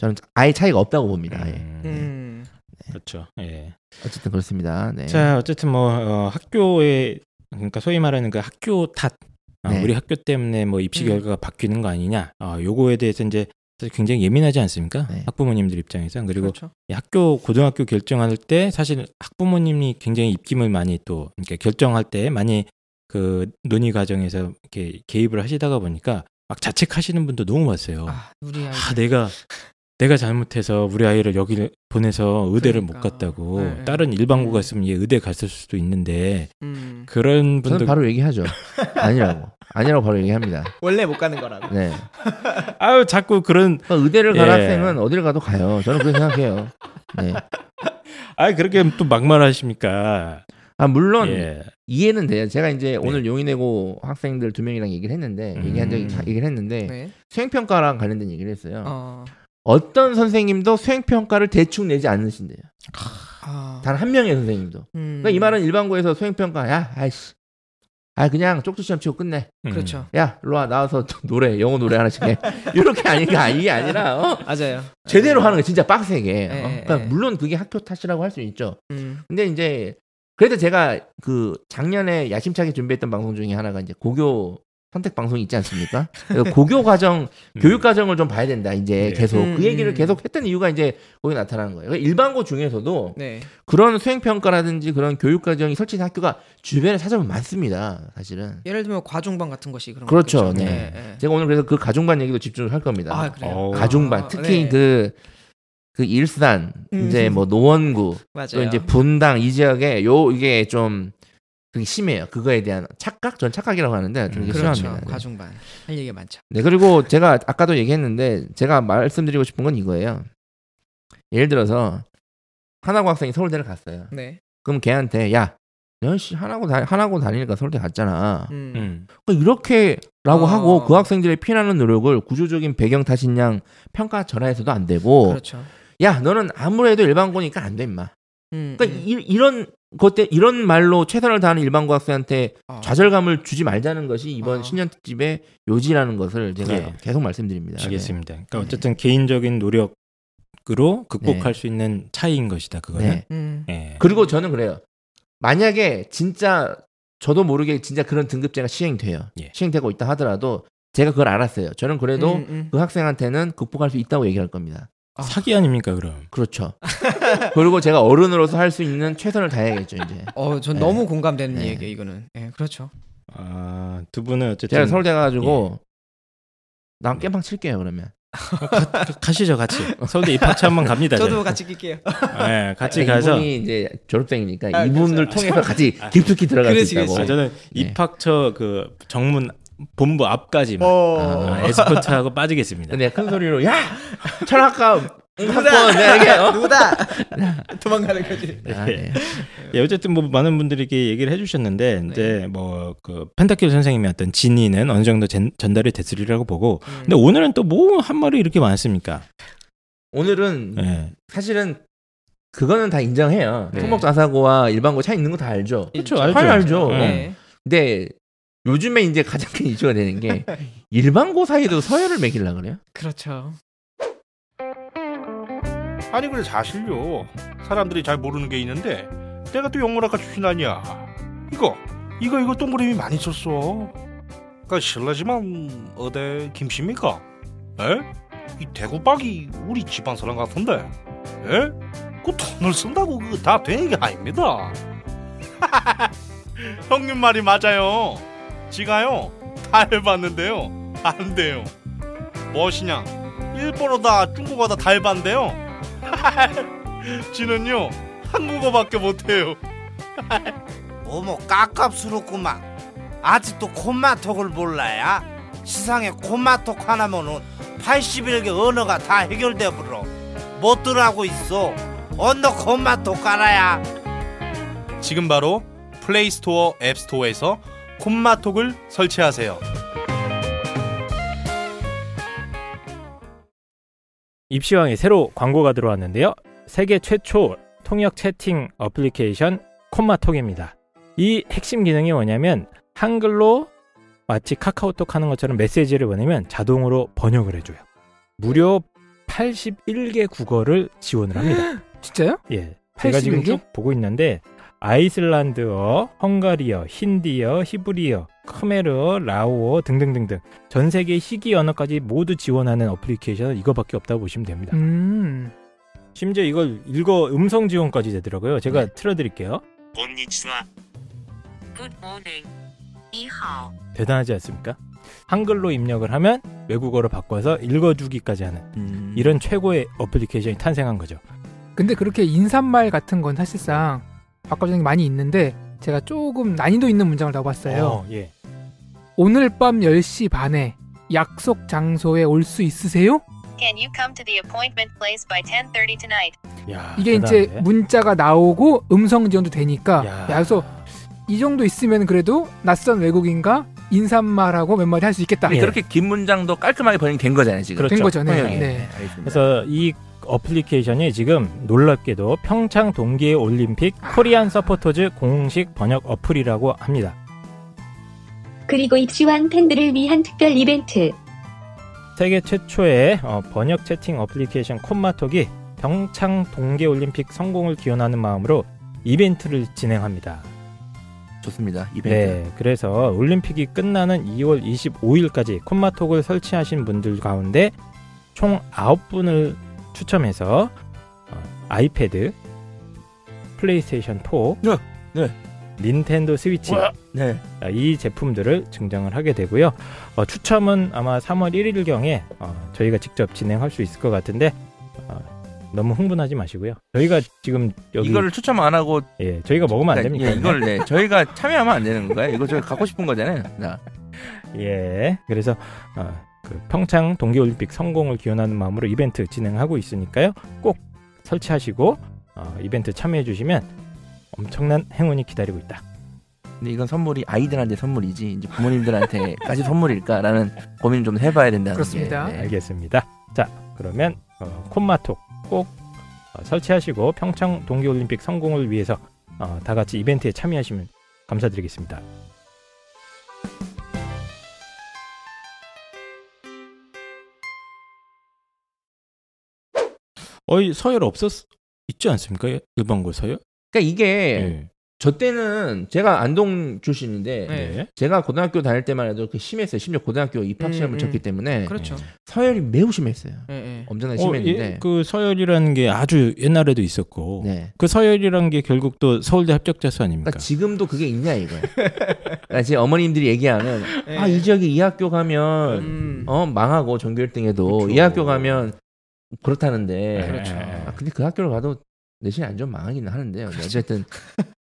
Speaker 2: 저는 아예 차이가 없다고 봅니다. 아예.
Speaker 1: 음.
Speaker 3: 음.
Speaker 1: 그렇죠. 예.
Speaker 2: 어쨌든 그렇습니다. 네.
Speaker 1: 자 어쨌든 뭐 어, 학교에 그러니까 소위 말하는 그 학교 탓, 아,
Speaker 2: 네.
Speaker 1: 우리 학교 때문에 뭐 입시
Speaker 3: 음.
Speaker 1: 결과가 바뀌는 거 아니냐, 아, 요거에 대해서 이제 사실 굉장히 예민하지 않습니까?
Speaker 2: 네.
Speaker 1: 학부모님들 입장에서 그리고
Speaker 3: 그렇죠.
Speaker 1: 이 학교 고등학교 결정할 때 사실 학부모님이 굉장히 입김을 많이 또 이렇게 결정할 때 많이 그 논의 과정에서 이렇게 개입을 하시다가 보니까 막 자책하시는 분도 너무 많았어요. 아,
Speaker 3: 아.
Speaker 1: 내가 내가 잘못해서 우리 아이를 여기를 보내서 의대를 못
Speaker 3: 그러니까.
Speaker 1: 갔다고
Speaker 3: 네, 네.
Speaker 1: 다른 일반고
Speaker 3: 음.
Speaker 1: 갔으면 얘 의대 갔을 수도 있는데
Speaker 3: 음.
Speaker 1: 그런
Speaker 2: 저는
Speaker 1: 분들
Speaker 2: 바로 얘기하죠. 아니라고. 아니라고 바로 얘기합니다.
Speaker 3: 원래 못 가는 거라고.
Speaker 2: 네.
Speaker 1: 아유 자꾸 그런
Speaker 2: 그러니까 의대를 간
Speaker 1: 예.
Speaker 2: 학생은 어디를 가도 가요. 저는 그렇게 생각해요. 네.
Speaker 1: 아 그렇게 또 막말하십니까?
Speaker 2: 아 물론
Speaker 1: 예.
Speaker 2: 이해는 돼요. 제가 이제 오늘 용인외고 학생들 두 명이랑 얘기를 했는데
Speaker 1: 음.
Speaker 2: 얘기한 적이 얘기를 했는데
Speaker 3: 네.
Speaker 2: 수행평가랑 관련된 얘기를 했어요.
Speaker 3: 어.
Speaker 2: 어떤 선생님도 수행평가를 대충 내지 않으신대요.
Speaker 3: 아.
Speaker 2: 단한 명의 선생님도.
Speaker 3: 음.
Speaker 2: 그러니까 이 말은 일반고에서 수행평가 야 아이씨 아 그냥 쪽지 시험 치고 끝내.
Speaker 1: 음.
Speaker 3: 그렇죠.
Speaker 2: 야 일로 와 나와서 노래 영어 노래 하나씩 해. 이렇게 아니가 이게 아니라 어?
Speaker 3: 맞아요.
Speaker 2: 제대로 하는 거 진짜 빡세게. 어?
Speaker 3: 예,
Speaker 2: 그러니까
Speaker 3: 예.
Speaker 2: 물론 그게 학교 탓이라고 할 수 있죠.
Speaker 3: 음.
Speaker 2: 근데 이제 그래도 제가 그 작년에 야심차게 준비했던 방송 중에 하나가 이제 고교 선택 방송이 있지 않습니까? 고교 과정,
Speaker 1: 음.
Speaker 2: 교육 과정을 좀 봐야 된다. 이제
Speaker 1: 네.
Speaker 2: 계속
Speaker 3: 음,
Speaker 2: 그 얘기를
Speaker 3: 음.
Speaker 2: 계속 했던 이유가 이제 거기 나타나는 거예요. 그러니까 일반고 중에서도
Speaker 3: 네.
Speaker 2: 그런 수행 평가라든지 그런 교육 과정이 설치된 학교가 주변에 찾아보면 많습니다. 사실은.
Speaker 3: 예를 들면 과중반 같은 것이 그런
Speaker 2: 그렇죠,
Speaker 3: 거겠죠.
Speaker 2: 네.
Speaker 3: 네.
Speaker 2: 제가 오늘 그래서 그 가중반 얘기도 집중을 할 겁니다.
Speaker 3: 아 그래요.
Speaker 1: 어.
Speaker 2: 가중반
Speaker 3: 아,
Speaker 2: 특히
Speaker 3: 네.
Speaker 2: 그, 그 일산
Speaker 3: 음.
Speaker 2: 이제 뭐 노원구
Speaker 3: 맞아요.
Speaker 2: 또 이제 분당 이 지역에 요 이게 좀 그게 심해요. 그거에 대한 착각? 전 착각이라고 하는데 좀 이게
Speaker 3: 그렇죠.
Speaker 2: 심합니다. 네.
Speaker 3: 과중반 할 얘기가 많죠.
Speaker 2: 네 그리고 제가 아까도 얘기했는데 제가 말씀드리고 싶은 건 이거예요. 예를 들어서 하나고 학생이 서울대를 갔어요.
Speaker 3: 네.
Speaker 2: 그럼 걔한테 야, 너씨 하나고 다 하나고 다니니까 서울대 갔잖아.
Speaker 3: 음.
Speaker 1: 음.
Speaker 2: 그러니까 이렇게라고
Speaker 3: 어.
Speaker 2: 하고 그 학생들의 피나는 노력을 구조적인 배경 탓인 양 평가 절하해서도 안 되고
Speaker 3: 그렇죠.
Speaker 2: 야 너는 아무래도 일반고니까 안 돼 임마.
Speaker 3: 음,
Speaker 2: 그러니까
Speaker 3: 음.
Speaker 2: 이, 이런 것때 이런 말로 최선을 다하는 일반고 학생한테
Speaker 3: 어.
Speaker 2: 좌절감을 주지 말자는 것이 이번
Speaker 3: 어.
Speaker 2: 신년 특집의 요지라는 것을 제가
Speaker 1: 예.
Speaker 2: 계속 말씀드립니다. 네.
Speaker 1: 알겠습니다. 그러니까
Speaker 2: 네.
Speaker 1: 어쨌든 개인적인 노력으로 극복할 수 있는 차이인 것이다. 그거는.
Speaker 2: 네.
Speaker 3: 음.
Speaker 1: 예.
Speaker 2: 그리고 저는 그래요. 만약에 진짜 저도 모르게 진짜 그런 등급제가 시행돼요.
Speaker 1: 예.
Speaker 2: 시행되고 있다 하더라도 제가 그걸 알았어요. 저는 그래도
Speaker 3: 음, 음.
Speaker 2: 그 학생한테는 극복할 수 있다고 얘기할 겁니다.
Speaker 3: 아.
Speaker 1: 사기 아닙니까 그럼?
Speaker 2: 그렇죠. 그리고 제가 어른으로서 할 수 있는 최선을 다해야겠죠 이제.
Speaker 3: 어, 전
Speaker 2: 네.
Speaker 3: 너무 공감되는
Speaker 2: 네.
Speaker 3: 얘기 이거는. 예, 그렇죠.
Speaker 1: 아, 두 분은 어쨌든
Speaker 2: 제가 서울대 가가지고
Speaker 1: 예.
Speaker 2: 난 깨방 칠게요 그러면.
Speaker 1: 가, 가시죠 같이 서울대 입학처 한번 갑니다.
Speaker 3: 저도
Speaker 1: 저희.
Speaker 3: 같이 낄게요.
Speaker 1: 예, 같이
Speaker 2: 아니,
Speaker 1: 가서
Speaker 2: 이분이 이제 졸업생이니까
Speaker 3: 아,
Speaker 2: 이분을
Speaker 3: 그렇죠.
Speaker 2: 통해서 같이 깊숙이 들어갈
Speaker 3: 그렇지,
Speaker 2: 수 있다고.
Speaker 3: 그렇지.
Speaker 1: 아, 저는
Speaker 2: 네.
Speaker 1: 입학처 그 정문 본부 앞까지만
Speaker 3: 어.
Speaker 1: 아, 에스코트하고 빠지겠습니다.
Speaker 2: 근데 큰 소리로 야 철학과 이게 어?
Speaker 3: 누구다? 도망가는 거지.
Speaker 2: 아, 네.
Speaker 1: 예, 어쨌든 뭐 많은 분들이 이렇게 얘기를 해주셨는데 이제 뭐그 펜타킬 선생님의 어떤 진의는 어느 정도 전, 전달이 됐으리라고 보고
Speaker 3: 음.
Speaker 1: 근데 오늘은 또 뭐 한 말이 이렇게 많습니까?
Speaker 2: 오늘은
Speaker 1: 예.
Speaker 2: 사실은 그거는 다 인정해요.
Speaker 1: 네.
Speaker 2: 토목자사고와 일반고 차이 있는 거 다 알죠.
Speaker 3: 그렇죠.
Speaker 1: 알죠.
Speaker 2: 잘 알죠.
Speaker 3: 네.
Speaker 2: 근데 요즘에 이제 가장 큰 이슈가 되는 게 일반고 사이도 서열을 매길라 그래요.
Speaker 3: 그렇죠.
Speaker 4: 아니 그래 사실요. 사람들이 잘 모르는 게 있는데 내가 또 영문학과 출신 아니야? 이거 이거 이거 동그라미 많이 썼어. 그 실례지만 어디 김씨입니까? 에? 이 대구박이 우리 집안 사람 같은데. 에? 그 돈을 쓴다고 그거 다 되는 게 아닙니다. 형님 말이 맞아요. 지가요 다 해봤는데요. 안 돼요. 무엇이냐? 일본어다 중국어다 다 해봤는데요 지는요 한국어밖에 못해요.
Speaker 5: 어머 깝깝스럽구만 아직도 콤마톡을 몰라야? 세상에 콤마톡 하나면은 81개 언어가 다 해결돼 버려 못들 하고 있어 언어 콤마톡 깔아야
Speaker 4: 지금 바로 플레이스토어 앱스토어에서 콤마톡을 설치하세요.
Speaker 1: 입시왕에 새로 광고가 들어왔는데요. 세계 최초 통역 채팅 어플리케이션 콤마톡입니다. 이 핵심 기능이 뭐냐면 한글로 마치 카카오톡 하는 것처럼 메시지를 보내면 자동으로 번역을 해줘요. 무려 81개 국어를 지원을 합니다.
Speaker 6: 진짜요?
Speaker 1: 예. 제가 지금
Speaker 6: 81개?
Speaker 1: 쭉 보고 있는데 아이슬란드어, 헝가리어, 힌디어, 히브리어, 크메르어, 라오어 등등등등 전 세계 희귀 언어까지 모두 지원하는 어플리케이션은 이거밖에 없다고 보시면 됩니다.
Speaker 6: 음.
Speaker 1: 심지어 이걸 읽어 음성 지원까지 되더라고요. 제가
Speaker 2: 네.
Speaker 1: 틀어드릴게요.
Speaker 7: 곤니치와 Good 이하오.
Speaker 1: 대단하지 않습니까? 한글로 입력을 하면 외국어로 바꿔서 읽어주기까지 하는
Speaker 2: 음.
Speaker 1: 이런 최고의 어플리케이션이 탄생한 거죠.
Speaker 6: 근데 그렇게 인사말 같은 건 사실상 바꿔주는 게 많이 있는데 제가 조금 난이도 있는 문장을 넣어봤어요.
Speaker 1: 어, 예.
Speaker 6: 오늘 밤 10시 반에 약속 장소에 올 수 있으세요?
Speaker 7: Can you come to the appointment place by 10:30 tonight?
Speaker 1: 야,
Speaker 6: 이게 이제
Speaker 1: 대단한데?
Speaker 6: 문자가 나오고 음성 지원도 되니까
Speaker 1: 야.
Speaker 6: 야, 그래서 이 정도 있으면 그래도 낯선 외국인과 인사말하고 몇 마디 할 수 있겠다.
Speaker 1: 예.
Speaker 2: 그렇게 긴 문장도 깔끔하게 번역이 된 거잖아요 지금.
Speaker 1: 그렇죠.
Speaker 6: 된 거죠. 네.
Speaker 2: 번역이.
Speaker 6: 네.
Speaker 2: 알겠습니다.
Speaker 1: 그래서 이 어플리케이션이 지금 놀랍게도 평창 동계 올림픽 코리안 서포터즈 공식 번역 어플이라고 합니다.
Speaker 8: 그리고 입시왕 팬들을 위한 특별 이벤트.
Speaker 1: 세계 최초의 어, 번역 채팅 어플리케이션 콤마톡이 평창 동계 올림픽 성공을 기원하는 마음으로 이벤트를 진행합니다.
Speaker 2: 좋습니다. 이벤트.
Speaker 1: 네, 그래서 올림픽이 끝나는 2월 25일까지 콤마톡을 설치하신 분들 가운데 총 9분을 추첨해서 어, 아이패드, 플레이스테이션 4,
Speaker 2: 네, 네.
Speaker 1: 닌텐도 스위치
Speaker 2: 네.
Speaker 1: 아, 이 제품들을 증정을 하게 되고요. 어, 추첨은 아마 3월 1일경에 어, 저희가 직접 진행할 수 있을 것 같은데 어, 너무 흥분하지 마시고요. 저희가 지금 여기
Speaker 2: 이거를 추첨 안 하고
Speaker 1: 예, 저희가 먹으면 안 됩니까?
Speaker 2: 예, 이걸 네 저희가 참여하면 안 되는 건가요? 이거 저희 갖고 싶은 거잖아요. 자,
Speaker 1: 예. 그래서 어, 그 평창 동계올림픽 성공을 기원하는 마음으로 이벤트 진행하고 있으니까요. 꼭 설치하시고 어, 이벤트 참여해 주시면 엄청난 행운이 기다리고 있다.
Speaker 2: 근데 이건 선물이 아이들한테 선물이지 이제 부모님들한테까지 선물일까라는 고민을 좀 해봐야 된다는
Speaker 6: 그렇습니다.
Speaker 2: 게, 네.
Speaker 1: 알겠습니다. 자, 그러면 어, 콤마톡 꼭 어, 설치하시고 평창 동계올림픽 성공을 위해서 어, 다 같이 이벤트에 참여하시면 감사드리겠습니다. 어이 서열 없었 있지 않습니까? 일반고 서열?
Speaker 2: 그러니까 이게
Speaker 1: 네.
Speaker 2: 저 때는 제가 안동 출신인데
Speaker 3: 네.
Speaker 2: 제가 고등학교 다닐 때만 해도 그 심했어요. 심지어 고등학교 입학 시험을
Speaker 3: 음,
Speaker 2: 쳤기
Speaker 3: 음.
Speaker 2: 때문에
Speaker 3: 그렇죠.
Speaker 2: 서열이 매우 심했어요.
Speaker 3: 예, 예.
Speaker 2: 엄청나게
Speaker 1: 어,
Speaker 2: 심했는데
Speaker 1: 예, 그 서열이라는 게 아주 옛날에도 있었고
Speaker 2: 네.
Speaker 1: 그 서열이라는 게 결국 또 서울대 합격자 수 아닙니까?
Speaker 2: 그러니까 지금도 그게 있냐 이거야. 그러니까 제 어머님들이 얘기하는
Speaker 3: 예.
Speaker 2: 아이 지역에 이 학교 가면
Speaker 3: 음.
Speaker 2: 어 망하고 전교 1등에도
Speaker 1: 그렇죠.
Speaker 2: 이 학교 가면 그렇다는데
Speaker 1: 네.
Speaker 3: 그렇죠.
Speaker 2: 아, 근데 그 학교를 가도 내신이 안 좋으면 망하기는 하는데요. 근데 어쨌든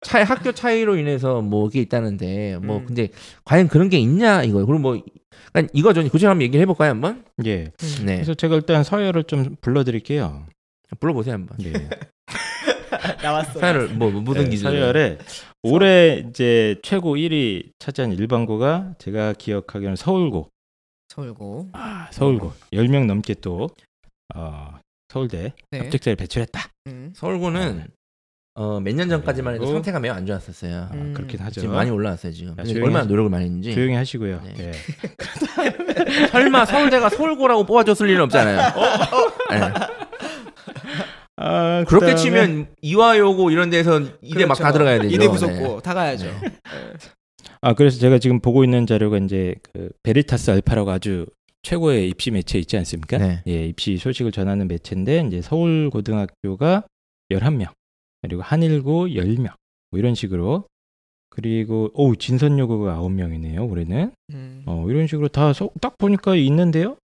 Speaker 2: 차이 학교 차이로 인해서 뭐 이게 있다는데 뭐
Speaker 3: 음.
Speaker 2: 근데 과연 그런 게 있냐 이거 그리고 뭐 그러니까 이거 전 구체적으로 한번 얘기를 해볼까요 한번?
Speaker 1: 예.
Speaker 2: 네
Speaker 1: 그래서 제가 일단 서열을 좀 불러드릴게요.
Speaker 2: 불러보세요 한번.
Speaker 1: 예.
Speaker 3: 나왔어.
Speaker 2: 서열을 뭐, 뭐 무슨
Speaker 1: 네,
Speaker 2: 기준으로?
Speaker 1: 서열에 올해 이제 최고 1위 차지한 일반고가 제가 기억하기로는 서울고.
Speaker 3: 서울고.
Speaker 1: 아, 서울고. 10명 넘게 또 어, 서울대
Speaker 3: 네.
Speaker 1: 합격자를 배출했다.
Speaker 3: 음.
Speaker 2: 서울고는 어, 몇 년 전까지만 해도
Speaker 1: 그리고-
Speaker 2: 상태가 매우 안 좋았었어요.
Speaker 1: 아,
Speaker 3: 음.
Speaker 1: 그렇긴 하죠.
Speaker 2: 지금 많이 올라왔어요 지금.
Speaker 1: 자,
Speaker 2: 근데
Speaker 1: 조용히
Speaker 2: 얼마나
Speaker 1: 하시-
Speaker 2: 노력을 많이 했는지.
Speaker 1: 조용히 하시고요.
Speaker 2: 네.
Speaker 1: 예.
Speaker 2: 설마 서울대가 서울고라고 뽑아줬을 리는 없잖아요. 네.
Speaker 1: 아,
Speaker 2: 그렇게
Speaker 1: 그다음에-
Speaker 2: 치면 이화여고 이런 데서 이대 막 다 들어가야 되죠.
Speaker 3: 이대
Speaker 2: 네.
Speaker 3: 부속고 다 가야죠.
Speaker 1: 아 그래서 제가 지금 보고 있는 자료가 이제 그 베리타스 알파라고 아주 최고의 입시 매체 있지 않습니까?
Speaker 2: 네.
Speaker 1: 예, 입시 소식을 전하는 매체인데 이제 서울 고등학교가 11명, 그리고 한일고 10명. 뭐 이런 식으로 그리고 오 진선여고가 9명이네요. 올해는.
Speaker 3: 음.
Speaker 1: 어, 이런 식으로 다 딱 보니까 있는데요.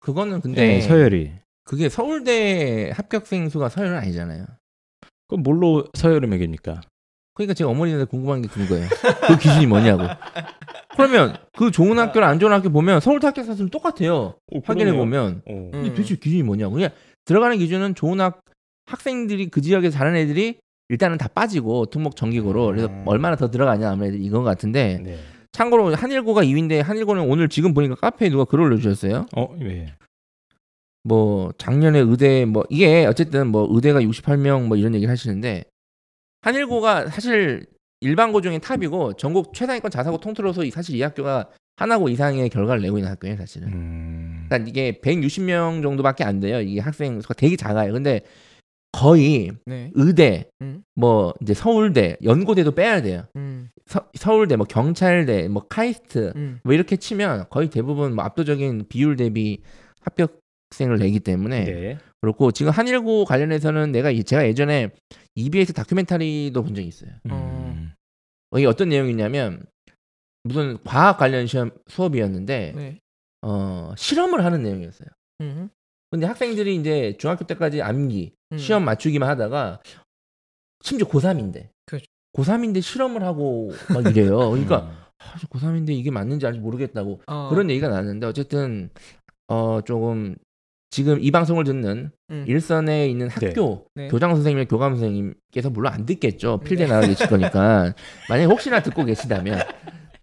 Speaker 2: 그거는 근데
Speaker 1: 네, 서열이.
Speaker 2: 그게 서울대 합격생 수가 서열은 아니잖아요.
Speaker 1: 그럼 뭘로 서열을 매깁니까?
Speaker 2: 그러니까 제가 어머니한테 궁금한 게 그거예요. 그 기준이 뭐냐고. 그러면 그 좋은 학교랑 안 좋은 학교 보면 서울대 합격자 수는 똑같아요. 확인해 보면
Speaker 1: 어.
Speaker 2: 근데
Speaker 3: 음.
Speaker 2: 도대체 기준이 뭐냐고. 그냥 들어가는 기준은 좋은 학 학생들이 그 지역에서 잘하는 애들이 일단은 다 빠지고 특목 전기고로 그래서
Speaker 1: 음.
Speaker 2: 얼마나 더 들어가냐 아무래도 이건 같은데
Speaker 1: 네.
Speaker 2: 참고로 한일고가 2위인데 한일고는 오늘 지금 보니까 카페에 누가 글을 올려주셨어요.
Speaker 1: 어, 예.
Speaker 2: 뭐 작년에 의대 뭐 이게 어쨌든 뭐 의대가 68명 뭐 이런 얘기를 하시는데 한일고가 사실 일반고 중에 탑이고 전국 최상위권 자사고 통틀어서 이- 사실 이 학교가 하나고 이상의 결과를 내고 있는 학교예요 사실은.
Speaker 1: 음.
Speaker 2: 그러니까 이게 160명 정도밖에 안 돼요. 이게 학생 수가 되게 작아요. 근데 거의
Speaker 3: 네.
Speaker 2: 의대,
Speaker 3: 음.
Speaker 2: 뭐 이제 서울대, 연고대도 빼야 돼요.
Speaker 3: 음.
Speaker 2: 서, 서울대, 뭐 경찰대, 뭐 카이스트,
Speaker 3: 음.
Speaker 2: 뭐 이렇게 치면 거의 대부분 뭐 압도적인 비율 대비 합격 생을 내기 때문에
Speaker 1: 네.
Speaker 2: 그렇고 지금 한일고 관련해서는 내가 이- 제가 예전에 EBS 다큐멘터리도 본 적이 있어요.
Speaker 1: 음.
Speaker 2: 이게 어떤 내용이냐면 무슨 과학 관련 시험 수업이었는데
Speaker 3: 네.
Speaker 2: 어, 실험을 하는 내용이었어요.
Speaker 3: 음.
Speaker 2: 근데 학생들이 이제 중학교 때까지 암기
Speaker 3: 음.
Speaker 2: 시험 맞추기만 하다가 심지어 고3인데
Speaker 3: 그렇죠.
Speaker 2: 고3인데 실험을 하고 막 이래요. 그러니까
Speaker 1: 음.
Speaker 2: 아, 저 고3인데 이게 맞는지 아직 모르겠다고
Speaker 3: 어.
Speaker 2: 그런 얘기가 나왔는데 어쨌든 어 조금 지금 이 방송을 듣는
Speaker 3: 음.
Speaker 2: 일선에 있는 학교
Speaker 3: 네.
Speaker 2: 교장 선생님이나 교감 선생님께서 물론 안 듣겠죠. 필대
Speaker 3: 네.
Speaker 2: 나가 계실 거니까 만약에 혹시나 듣고 계시다면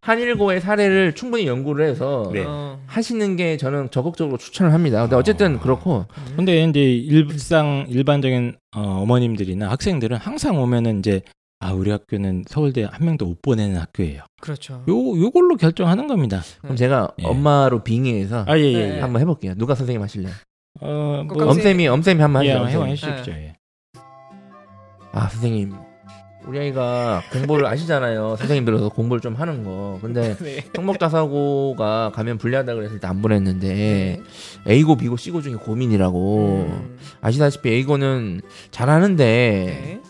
Speaker 2: 한일고의 사례를 충분히 연구를 해서
Speaker 1: 네.
Speaker 3: 어.
Speaker 2: 하시는 게 저는 적극적으로 추천을 합니다. 근데 어쨌든 그렇고
Speaker 1: 근데 이제 일상 일반적인 어, 어머님들이나 학생들은 항상 오면은 이제 아 우리 학교는 서울대 한 명도 못 보내는 학교예요.
Speaker 3: 그렇죠.
Speaker 1: 요 요걸로 결정하는 겁니다.
Speaker 2: 그럼 제가
Speaker 1: 예.
Speaker 2: 엄마로 빙의해서
Speaker 1: 아 예예. 예,
Speaker 3: 네.
Speaker 2: 한번 해볼게요. 누가 선생님 하실래요?
Speaker 1: 어,
Speaker 3: 꼭
Speaker 1: 뭐,
Speaker 2: 엄쌤이 엄쌤이 한번
Speaker 1: 예,
Speaker 2: 하시죠.
Speaker 1: 해봐
Speaker 2: 엄쌤이.
Speaker 1: 해주십시오. 예.
Speaker 2: 아 선생님 우리 아이가 공부를 아시잖아요. 선생님들어서 공부를 좀 하는 거. 근데
Speaker 3: 네.
Speaker 2: 성목자사고가 가면 불리하다 그래서 일단 안 보냈는데
Speaker 3: 네.
Speaker 2: A고 B고 C고 중에 고민이라고
Speaker 3: 음.
Speaker 2: 아시다시피 A고는 잘하는데
Speaker 3: 네.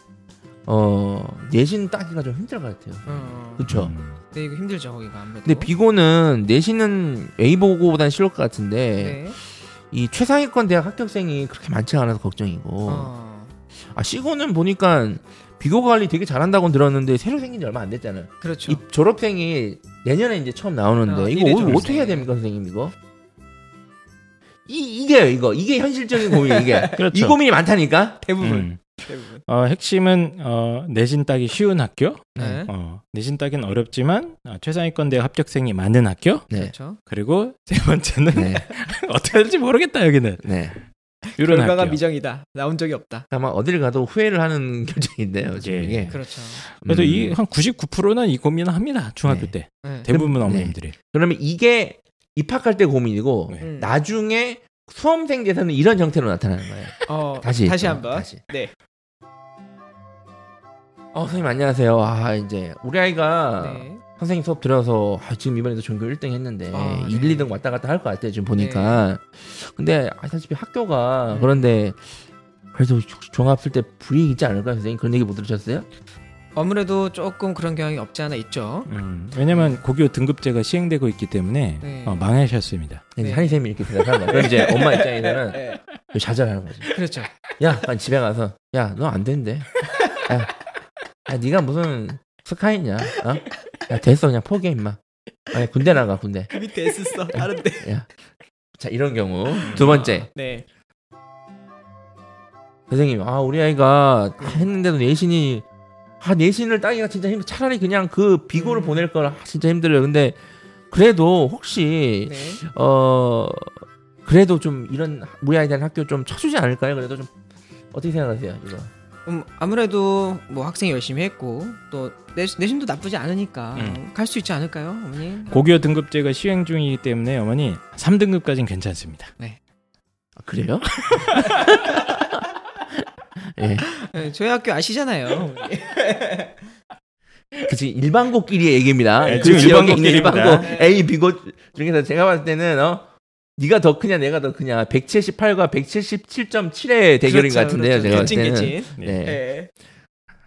Speaker 2: 어 내신 따기가 좀 힘들 것 같아요.
Speaker 3: 어.
Speaker 2: 그렇죠.
Speaker 1: 음.
Speaker 3: 네, 이거 힘들죠, 거기가 아무래도.
Speaker 2: 근데 B고는 내신은 A 보고보다는 쉬울 것 같은데
Speaker 3: 네.
Speaker 2: 이 최상위권 대학 합격생이 그렇게 많지 않아서 걱정이고
Speaker 3: 어.
Speaker 2: 아 C고는 보니까 비교 관리 되게 잘한다고 들었는데 새로 생긴 지 얼마 안 됐잖아요.
Speaker 3: 그렇죠.
Speaker 2: 이 졸업생이 내년에 이제 처음 나오는데
Speaker 3: 어,
Speaker 2: 이거
Speaker 3: 이대
Speaker 2: 어. 어떻게 해야 됩니까 선생님 이거? 이 이게요 이거 이게 현실적인 고민 이게
Speaker 1: 그렇죠.
Speaker 2: 이 고민이 많다니까.
Speaker 3: 대부분.
Speaker 1: 음.
Speaker 3: 대부분.
Speaker 1: 어, 핵심은 어, 내신 따기 쉬운 학교.
Speaker 3: 네.
Speaker 1: 어, 내신 따기는 어렵지만 어, 최상위권 대학 합격생이 많은 학교.
Speaker 2: 네.
Speaker 3: 그렇죠.
Speaker 1: 그리고 세 번째는
Speaker 2: 네.
Speaker 1: 어떻게 될지 모르겠다 여기는
Speaker 2: 네.
Speaker 1: 이런
Speaker 3: 결과가
Speaker 1: 학교.
Speaker 3: 미정이다. 나온 적이 없다.
Speaker 2: 아마 어디를 가도 후회를 하는 결정인데요. 지금
Speaker 1: 예.
Speaker 2: 이게.
Speaker 3: 그렇죠.
Speaker 1: 그래서
Speaker 2: 음.
Speaker 1: 이한 99%는 이 고민을 합니다 중학교
Speaker 2: 네.
Speaker 1: 때
Speaker 3: 네.
Speaker 1: 대부분
Speaker 2: 네.
Speaker 1: 어머님들이.
Speaker 2: 그러면 이게 입학할 때 고민이고
Speaker 1: 네.
Speaker 3: 음.
Speaker 2: 나중에 수험생 돼서는 이런 형태로 나타나는 거예요.
Speaker 3: 어,
Speaker 2: 다시
Speaker 3: 다시
Speaker 2: 어,
Speaker 3: 한번.
Speaker 2: 다시.
Speaker 3: 네.
Speaker 2: 어, 선생님 안녕하세요. 아, 이제 우리 아이가
Speaker 3: 네.
Speaker 2: 선생님 수업 들어서 아, 지금 이번에도 전교 1등 했는데
Speaker 3: 아,
Speaker 2: 1,
Speaker 3: 네.
Speaker 2: 2등 왔다 갔다 할 것 같아요. 지금 보니까. 근데 아시다시피 학교가
Speaker 3: 네.
Speaker 2: 그런데 그래도 종합 쓸 때 불이익 있지 않을까요, 선생님? 그런 얘기 못 들으셨어요?
Speaker 3: 아무래도 조금 그런 경향이 없지 않아 있죠.
Speaker 1: 음, 왜냐면 고교 등급제가 시행되고 있기 때문에
Speaker 3: 네.
Speaker 2: 어,
Speaker 1: 어, 망하셨습니다.
Speaker 2: 이제
Speaker 3: 네.
Speaker 2: 한희 쌤이 이렇게 대답하는 거예요. 이제 엄마 입장에서는
Speaker 3: 네.
Speaker 2: 좌절하는 거지.
Speaker 3: 그렇죠.
Speaker 2: 야, 집에 가서 야, 너안 된대. 야, 야, 네가 무슨 스카이냐? 어? 야, 됐어, 그냥 포기해 임마. 아니, 군대 나가, 군대.
Speaker 3: 그 밑에 써. 다른데.
Speaker 2: 자, 이런 경우 두 번째
Speaker 3: 네.
Speaker 2: 선생님, 아 우리 아이가 다 했는데도 내신이 아 내신을 따기가 진짜 힘들. 차라리 그냥 그 비고를
Speaker 3: 음.
Speaker 2: 보낼 걸 아, 진짜 힘들어요. 근데 그래도 혹시
Speaker 3: 네.
Speaker 2: 어 그래도 좀 이런 우리 아이 대한 학교 좀 쳐주지 않을까요? 그래도 좀 어떻게 생각하세요? 이거
Speaker 3: 음, 아무래도 뭐 학생 이 열심히 했고 또 내, 내신도 나쁘지 않으니까
Speaker 1: 음.
Speaker 3: 갈수 있지 않을까요, 어머니?
Speaker 1: 고교 등급제가 시행 중이기 때문에 어머니 3등급까지는 괜찮습니다.
Speaker 2: 아, 그래요? 예,
Speaker 3: 네, 저희 학교 아시잖아요.
Speaker 2: 그치 일반고끼리의 얘기입니다.
Speaker 1: 네,
Speaker 2: 그
Speaker 1: 지금 일반고끼리입니다.
Speaker 2: 일반고 A, B고 중에서 제가 봤을 때는 어 네가 더 크냐 내가 더 크냐 178과 177.7의 대결인 것 같은데요. 제가 봤을
Speaker 3: 개찐
Speaker 2: 때는
Speaker 3: 개찐.
Speaker 2: 네.
Speaker 3: 네.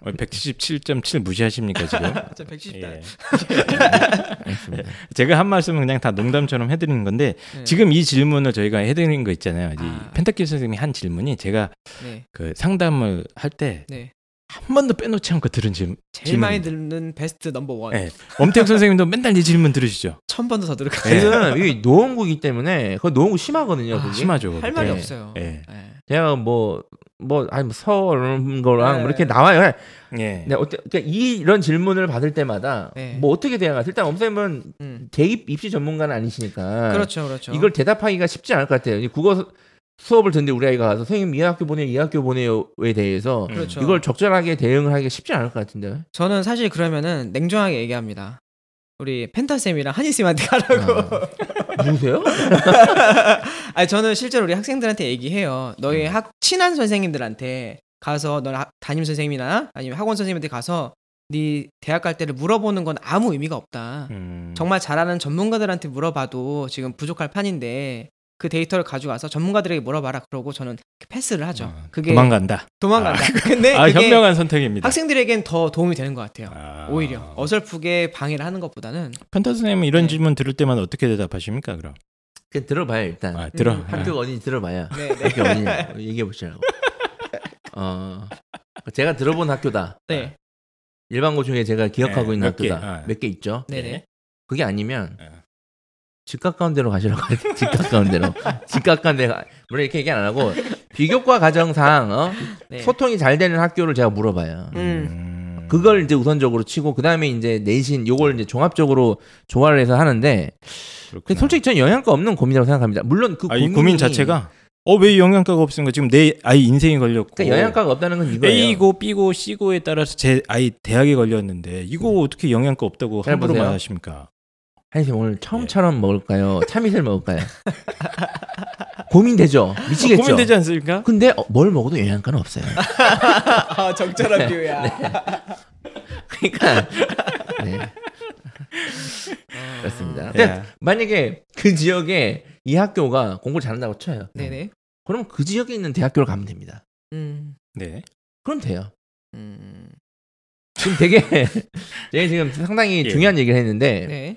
Speaker 1: 어, 177.7 무시하십니까 지금?
Speaker 3: 저 170단.
Speaker 1: 예. 제가 한 말씀은 그냥 다 농담처럼 해드리는 건데
Speaker 3: 네.
Speaker 1: 지금 이 질문을 저희가 해드리는 거 있잖아요. 이
Speaker 3: 아.
Speaker 1: 펜타키 선생님이 한 질문이 제가
Speaker 3: 네.
Speaker 1: 그 상담을 할 때 한
Speaker 3: 네.
Speaker 1: 번도 빼놓지 않고 들은 질문.
Speaker 3: 제일
Speaker 1: 질문.
Speaker 3: 많이 듣는 best number one.
Speaker 1: 네. 엄태욱 선생님도 맨날 이 질문 들으시죠?
Speaker 3: 천 번도 더 들을
Speaker 1: 네.
Speaker 3: 거예요.
Speaker 2: 지금 이 노원구이기 때문에 그 노원구 심하거든요.
Speaker 3: 아.
Speaker 1: 심하죠.
Speaker 3: 할 말이
Speaker 2: 네.
Speaker 3: 없어요.
Speaker 1: 예.
Speaker 3: 네.
Speaker 2: 제가 뭐, 뭐, 아니, 뭐, 서른 거랑
Speaker 3: 네.
Speaker 2: 뭐 이렇게 나와요.
Speaker 1: 예.
Speaker 2: 네, 어때, 그러니까 이, 이런 질문을 받을 때마다
Speaker 3: 네.
Speaker 2: 뭐 어떻게 대응하세요? 일단 엄쌤은
Speaker 3: 음.
Speaker 2: 대입 입시 전문가는 아니시니까.
Speaker 3: 그렇죠, 그렇죠.
Speaker 2: 이걸 대답하기가 쉽지 않을 것 같아요. 이 국어 수- 수업을 듣는데 우리 아이가 가서 선생님 이 학교 보내요, 이 학교 보내요에 대해서
Speaker 1: 음.
Speaker 3: 그렇죠.
Speaker 2: 이걸 적절하게 대응을 하기가 쉽지 않을 것 같은데.
Speaker 3: 저는 사실 그러면은 냉정하게 얘기합니다. 우리 펜타 쌤이랑 한희 쌤한테 가라고.
Speaker 2: 아, 누구세요?
Speaker 3: 아니 저는 실제로 우리 학생들한테 얘기해요. 너희
Speaker 2: 음.
Speaker 3: 학 친한 선생님들한테 가서 너 담임 선생님이나 아니면 학원 선생님한테 가서 네 대학 갈 때를 물어보는 건 아무 의미가 없다.
Speaker 1: 음.
Speaker 3: 정말 잘하는 전문가들한테 물어봐도 지금 부족할 판인데 그 데이터를 가져가서 전문가들에게 물어봐라 그러고 저는 패스를 하죠.
Speaker 1: 어,
Speaker 3: 그게
Speaker 1: 도망간다.
Speaker 3: 도망간다. 근데
Speaker 1: 아, 현명한 선택입니다.
Speaker 3: 학생들에겐 더 도움이 되는 것 같아요.
Speaker 1: 아.
Speaker 3: 오히려 어설프게 방해를 하는 것보다는
Speaker 1: 펜타 선생님은 이런
Speaker 3: 네.
Speaker 1: 질문 들을 때마다 어떻게 대답하십니까? 그럼
Speaker 2: 그냥 들어봐요, 일단.
Speaker 1: 아, 들어.
Speaker 3: 음,
Speaker 2: 학교가 어딘지 들어봐야.
Speaker 3: 네, 네.
Speaker 2: 학교 어디냐 얘기해 보시라고. 어, 제가 들어본 학교다.
Speaker 3: 네.
Speaker 2: 일반고 중에 제가 기억하고
Speaker 1: 네,
Speaker 2: 있는 학교다.
Speaker 1: 아.
Speaker 2: 몇개 있죠.
Speaker 3: 네네.
Speaker 2: 그게 아니면
Speaker 1: 네.
Speaker 2: 집 가까운 데로 가시라고 해요. 집 가까운 데로. 집 가까운 데 가- 물론 이렇게 얘기 안 하고 비교과 과정상 어?
Speaker 3: 네.
Speaker 2: 소통이 잘 되는 학교를 제가 물어봐요.
Speaker 3: 음.
Speaker 1: 음.
Speaker 2: 그걸 이제 우선적으로 치고 그 다음에 이제 내신 요걸 이제 종합적으로 조화를 해서 하는데 근데
Speaker 1: 그렇구나.
Speaker 2: 솔직히 저는 영양가 없는 고민이라고 생각합니다. 물론 그
Speaker 1: 아, 이
Speaker 2: 고민이-
Speaker 1: 고민 자체가 어왜 영양가가 없습니까? 지금 내 아이 인생이 걸렸고
Speaker 2: 그러니까 영양가가 없다는 건 이거예요.
Speaker 1: A고 B고 C고에 따라서 제 아이 대학에 걸렸는데 이거 어떻게 영양가 없다고
Speaker 2: 잘
Speaker 1: 함부로. 말하십니까?
Speaker 2: 한님 오늘
Speaker 1: 예.
Speaker 2: 처음처럼 먹을까요? 참이슬 먹을까요? 고민되죠. 미치겠죠.
Speaker 1: 고민되지 않습니까?
Speaker 2: 근데 어, 뭘 먹어도 영양가는 없어요.
Speaker 3: 아, 적절한 비유야.
Speaker 2: 그러니까 네. 그렇습니다. 근데
Speaker 1: 야.
Speaker 2: 만약에 그 지역에 이 학교가 공부를 잘한다고 쳐요.
Speaker 3: 네네.
Speaker 2: 그럼 그 지역에 있는 대학교를 가면 됩니다.
Speaker 3: 음.
Speaker 1: 네.
Speaker 2: 그럼 돼요.
Speaker 3: 음.
Speaker 2: 지금 되게 제가 지금 상당히
Speaker 1: 예.
Speaker 2: 중요한 얘기를 했는데
Speaker 3: 네.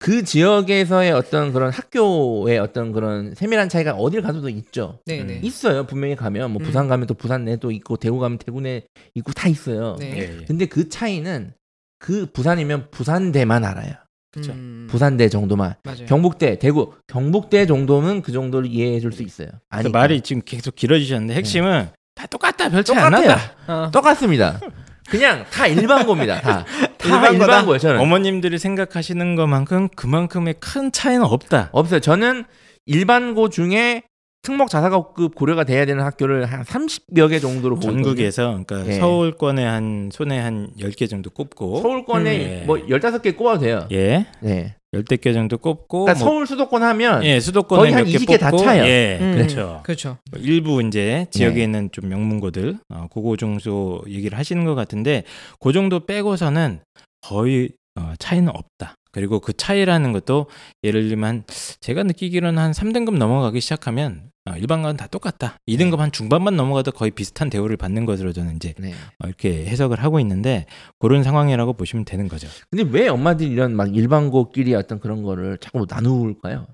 Speaker 2: 그 지역에서의 어떤 그런 학교의 어떤 그런 세밀한 차이가 어딜 가도 있죠.
Speaker 3: 네네.
Speaker 1: 음.
Speaker 2: 있어요. 분명히 가면 뭐
Speaker 3: 음.
Speaker 2: 부산 가면 또 부산 내도 있고 대구 가면 대구 내 있고 다 있어요.
Speaker 3: 네.
Speaker 1: 예, 예.
Speaker 2: 근데 그 차이는 그 부산이면 부산대만 알아요.
Speaker 1: 그쵸.
Speaker 3: 음.
Speaker 2: 부산대 정도만.
Speaker 3: 맞아요.
Speaker 2: 경북대, 대구, 경북대 정도는 그 정도를 이해해 줄 수 있어요.
Speaker 1: 그
Speaker 2: 아니
Speaker 1: 말이 지금 계속 길어지셨는데 핵심은 다 똑같다. 별 차이 안
Speaker 2: 똑같아요.
Speaker 1: 난다.
Speaker 3: 어.
Speaker 2: 똑같습니다. 그냥 다 일반고입니다. 다. 다
Speaker 3: 일반고다.
Speaker 2: 일반고예요, 저는.
Speaker 1: 어머님들이 생각하시는 것만큼 그만큼의 큰 차이는 없다.
Speaker 2: 없어요. 저는 일반고 중에 특목 자사고급 고려가 돼야 되는 학교를 한 30여 개 정도로.
Speaker 1: 전국에서 그러니까
Speaker 2: 예.
Speaker 1: 서울권에 한 손에 한 10개 정도 꼽고
Speaker 2: 서울권에
Speaker 1: 음.
Speaker 2: 뭐 15개 꼽아도 돼요.
Speaker 1: 예.
Speaker 2: 네.
Speaker 1: 10개 정도 꼽고
Speaker 2: 그러니까
Speaker 1: 뭐
Speaker 2: 서울 수도권 하면
Speaker 1: 예, 수도권에
Speaker 2: 거의
Speaker 1: 한몇개
Speaker 2: 20개 다
Speaker 1: 뽑고
Speaker 2: 차요.
Speaker 1: 예,
Speaker 3: 음.
Speaker 1: 그렇죠.
Speaker 3: 그렇죠.
Speaker 1: 일부 이제 지역에
Speaker 2: 네.
Speaker 1: 있는 좀 명문고들 어, 고고 중소 얘기를 하시는 것 같은데 그 정도 빼고서는 거의 어, 차이는 없다. 그리고 그 차이라는 것도 예를 들면 제가 느끼기로는 한 3등급 넘어가기 시작하면 어, 일반과는 다 똑같다. 2등급 한 중반만 넘어가도 거의 비슷한 대우를 받는 것으로 저는 이제
Speaker 2: 네.
Speaker 1: 어, 이렇게 해석을 하고 있는데 그런 상황이라고 보시면 되는 거죠.
Speaker 2: 근데 왜 엄마들이 이런 막 일반고끼리 어떤 그런 거를 자꾸 나누을까요?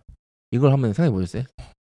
Speaker 2: 이걸 한번 생각해 보셨어요?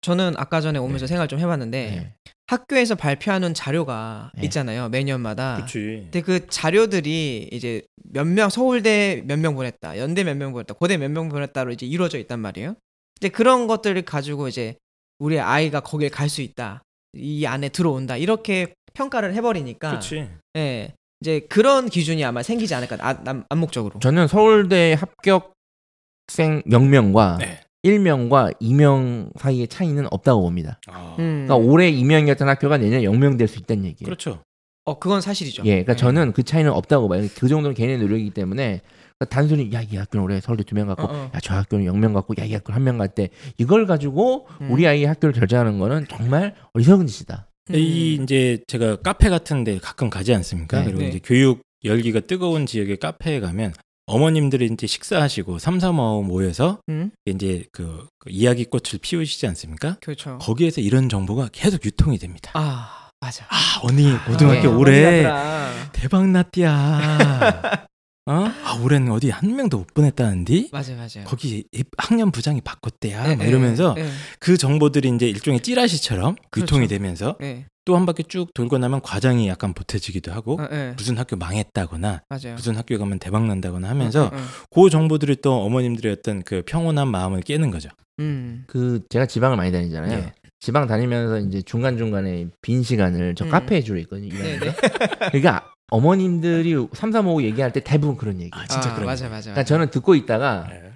Speaker 3: 저는 아까 전에 오면서 생각을 좀 해봤는데
Speaker 2: 네.
Speaker 3: 학교에서 발표하는 자료가
Speaker 2: 네.
Speaker 3: 있잖아요 매년마다.
Speaker 1: 그렇지.
Speaker 3: 근데 그 자료들이 이제 몇 명 서울대 몇 명 보냈다, 연대 몇 명 보냈다, 고대 몇 명 보냈다로 이제 이루어져 있단 말이에요. 근데 그런 것들을 가지고 이제 우리 아이가 거길 갈수 있다, 이 안에 들어온다 이렇게 평가를 해버리니까,
Speaker 1: 그렇지.
Speaker 3: 예, 이제 그런 기준이 아마 생기지 않을까 아, 남, 암묵적으로.
Speaker 2: 저는 서울대 합격생 명명과
Speaker 1: 네.
Speaker 2: 1명과 2명 사이의 차이는 없다고 봅니다.
Speaker 1: 아,
Speaker 3: 음.
Speaker 2: 그러니까 올해 2명이었던 학교가 내년 0명 될 수 있다는 얘기예요.
Speaker 1: 그렇죠.
Speaker 3: 어 그건 사실이죠.
Speaker 2: 예, 그러니까
Speaker 3: 네.
Speaker 2: 저는 그 차이는 없다고 봐요. 그 정도는 개인의 노력이기 때문에 그러니까 단순히 야 이 학교는 올해 서울대 두 명 갖고
Speaker 3: 어, 어.
Speaker 2: 야저 학교는 0명 갖고 야 이 학교는 한명 갈때 이걸 가지고
Speaker 3: 음.
Speaker 2: 우리 아이의 학교를 결정하는 거는 정말 어리석은 짓이다.
Speaker 1: 이 이제 제가 카페 같은데 가끔 가지 않습니까?
Speaker 2: 네.
Speaker 1: 그리고
Speaker 3: 네.
Speaker 1: 이제 교육 열기가 뜨거운 지역의 카페에 가면 어머님들이 이제 식사하시고 삼삼오오 모여서
Speaker 3: 음,
Speaker 1: 이제 그, 그 이야기꽃을 피우시지 않습니까?
Speaker 3: 그렇죠.
Speaker 1: 거기에서 이런 정보가 계속 유통이 됩니다.
Speaker 3: 아 맞아.
Speaker 1: 아, 언니 고등학교
Speaker 2: 네.
Speaker 1: 올해
Speaker 3: 어디가더라.
Speaker 1: 대박 났디야. 어? 아, 올해는 어디 한 명도 못 보냈다는디?
Speaker 3: 맞아 맞아.
Speaker 1: 거기 입- 학년 부장이 바꿨대야.
Speaker 3: 예,
Speaker 1: 막
Speaker 3: 예,
Speaker 1: 이러면서
Speaker 3: 예,
Speaker 1: 그 정보들이 이제 일종의 찌라시처럼
Speaker 3: 그렇죠.
Speaker 1: 유통이 되면서
Speaker 3: 예,
Speaker 1: 또 한 바퀴 쭉 돌고 나면 과장이 약간 보태지기도 하고
Speaker 3: 어, 예,
Speaker 1: 무슨 학교 망했다거나
Speaker 3: 맞아요.
Speaker 1: 무슨 학교 가면 대박 난다거나 하면서
Speaker 3: 어, 어, 어.
Speaker 1: 그 정보들이 또 어머님들의 어떤 그 평온한 마음을 깨는 거죠.
Speaker 3: 음.
Speaker 2: 그 제가 지방을 많이 다니잖아요.
Speaker 1: 예.
Speaker 2: 지방 다니면서 이제 중간 중간에 빈 시간을 저
Speaker 3: 음.
Speaker 2: 카페에 주로 있거든요.
Speaker 3: 네,
Speaker 2: 일하면서. 그러니까 어머님들이 삼삼오오 얘기할 때 대부분 그런 얘기.
Speaker 1: 아, 진짜
Speaker 3: 아,
Speaker 1: 그런
Speaker 3: 맞아. 맞아.
Speaker 2: 그러니까 저는 듣고 있다가
Speaker 1: 네.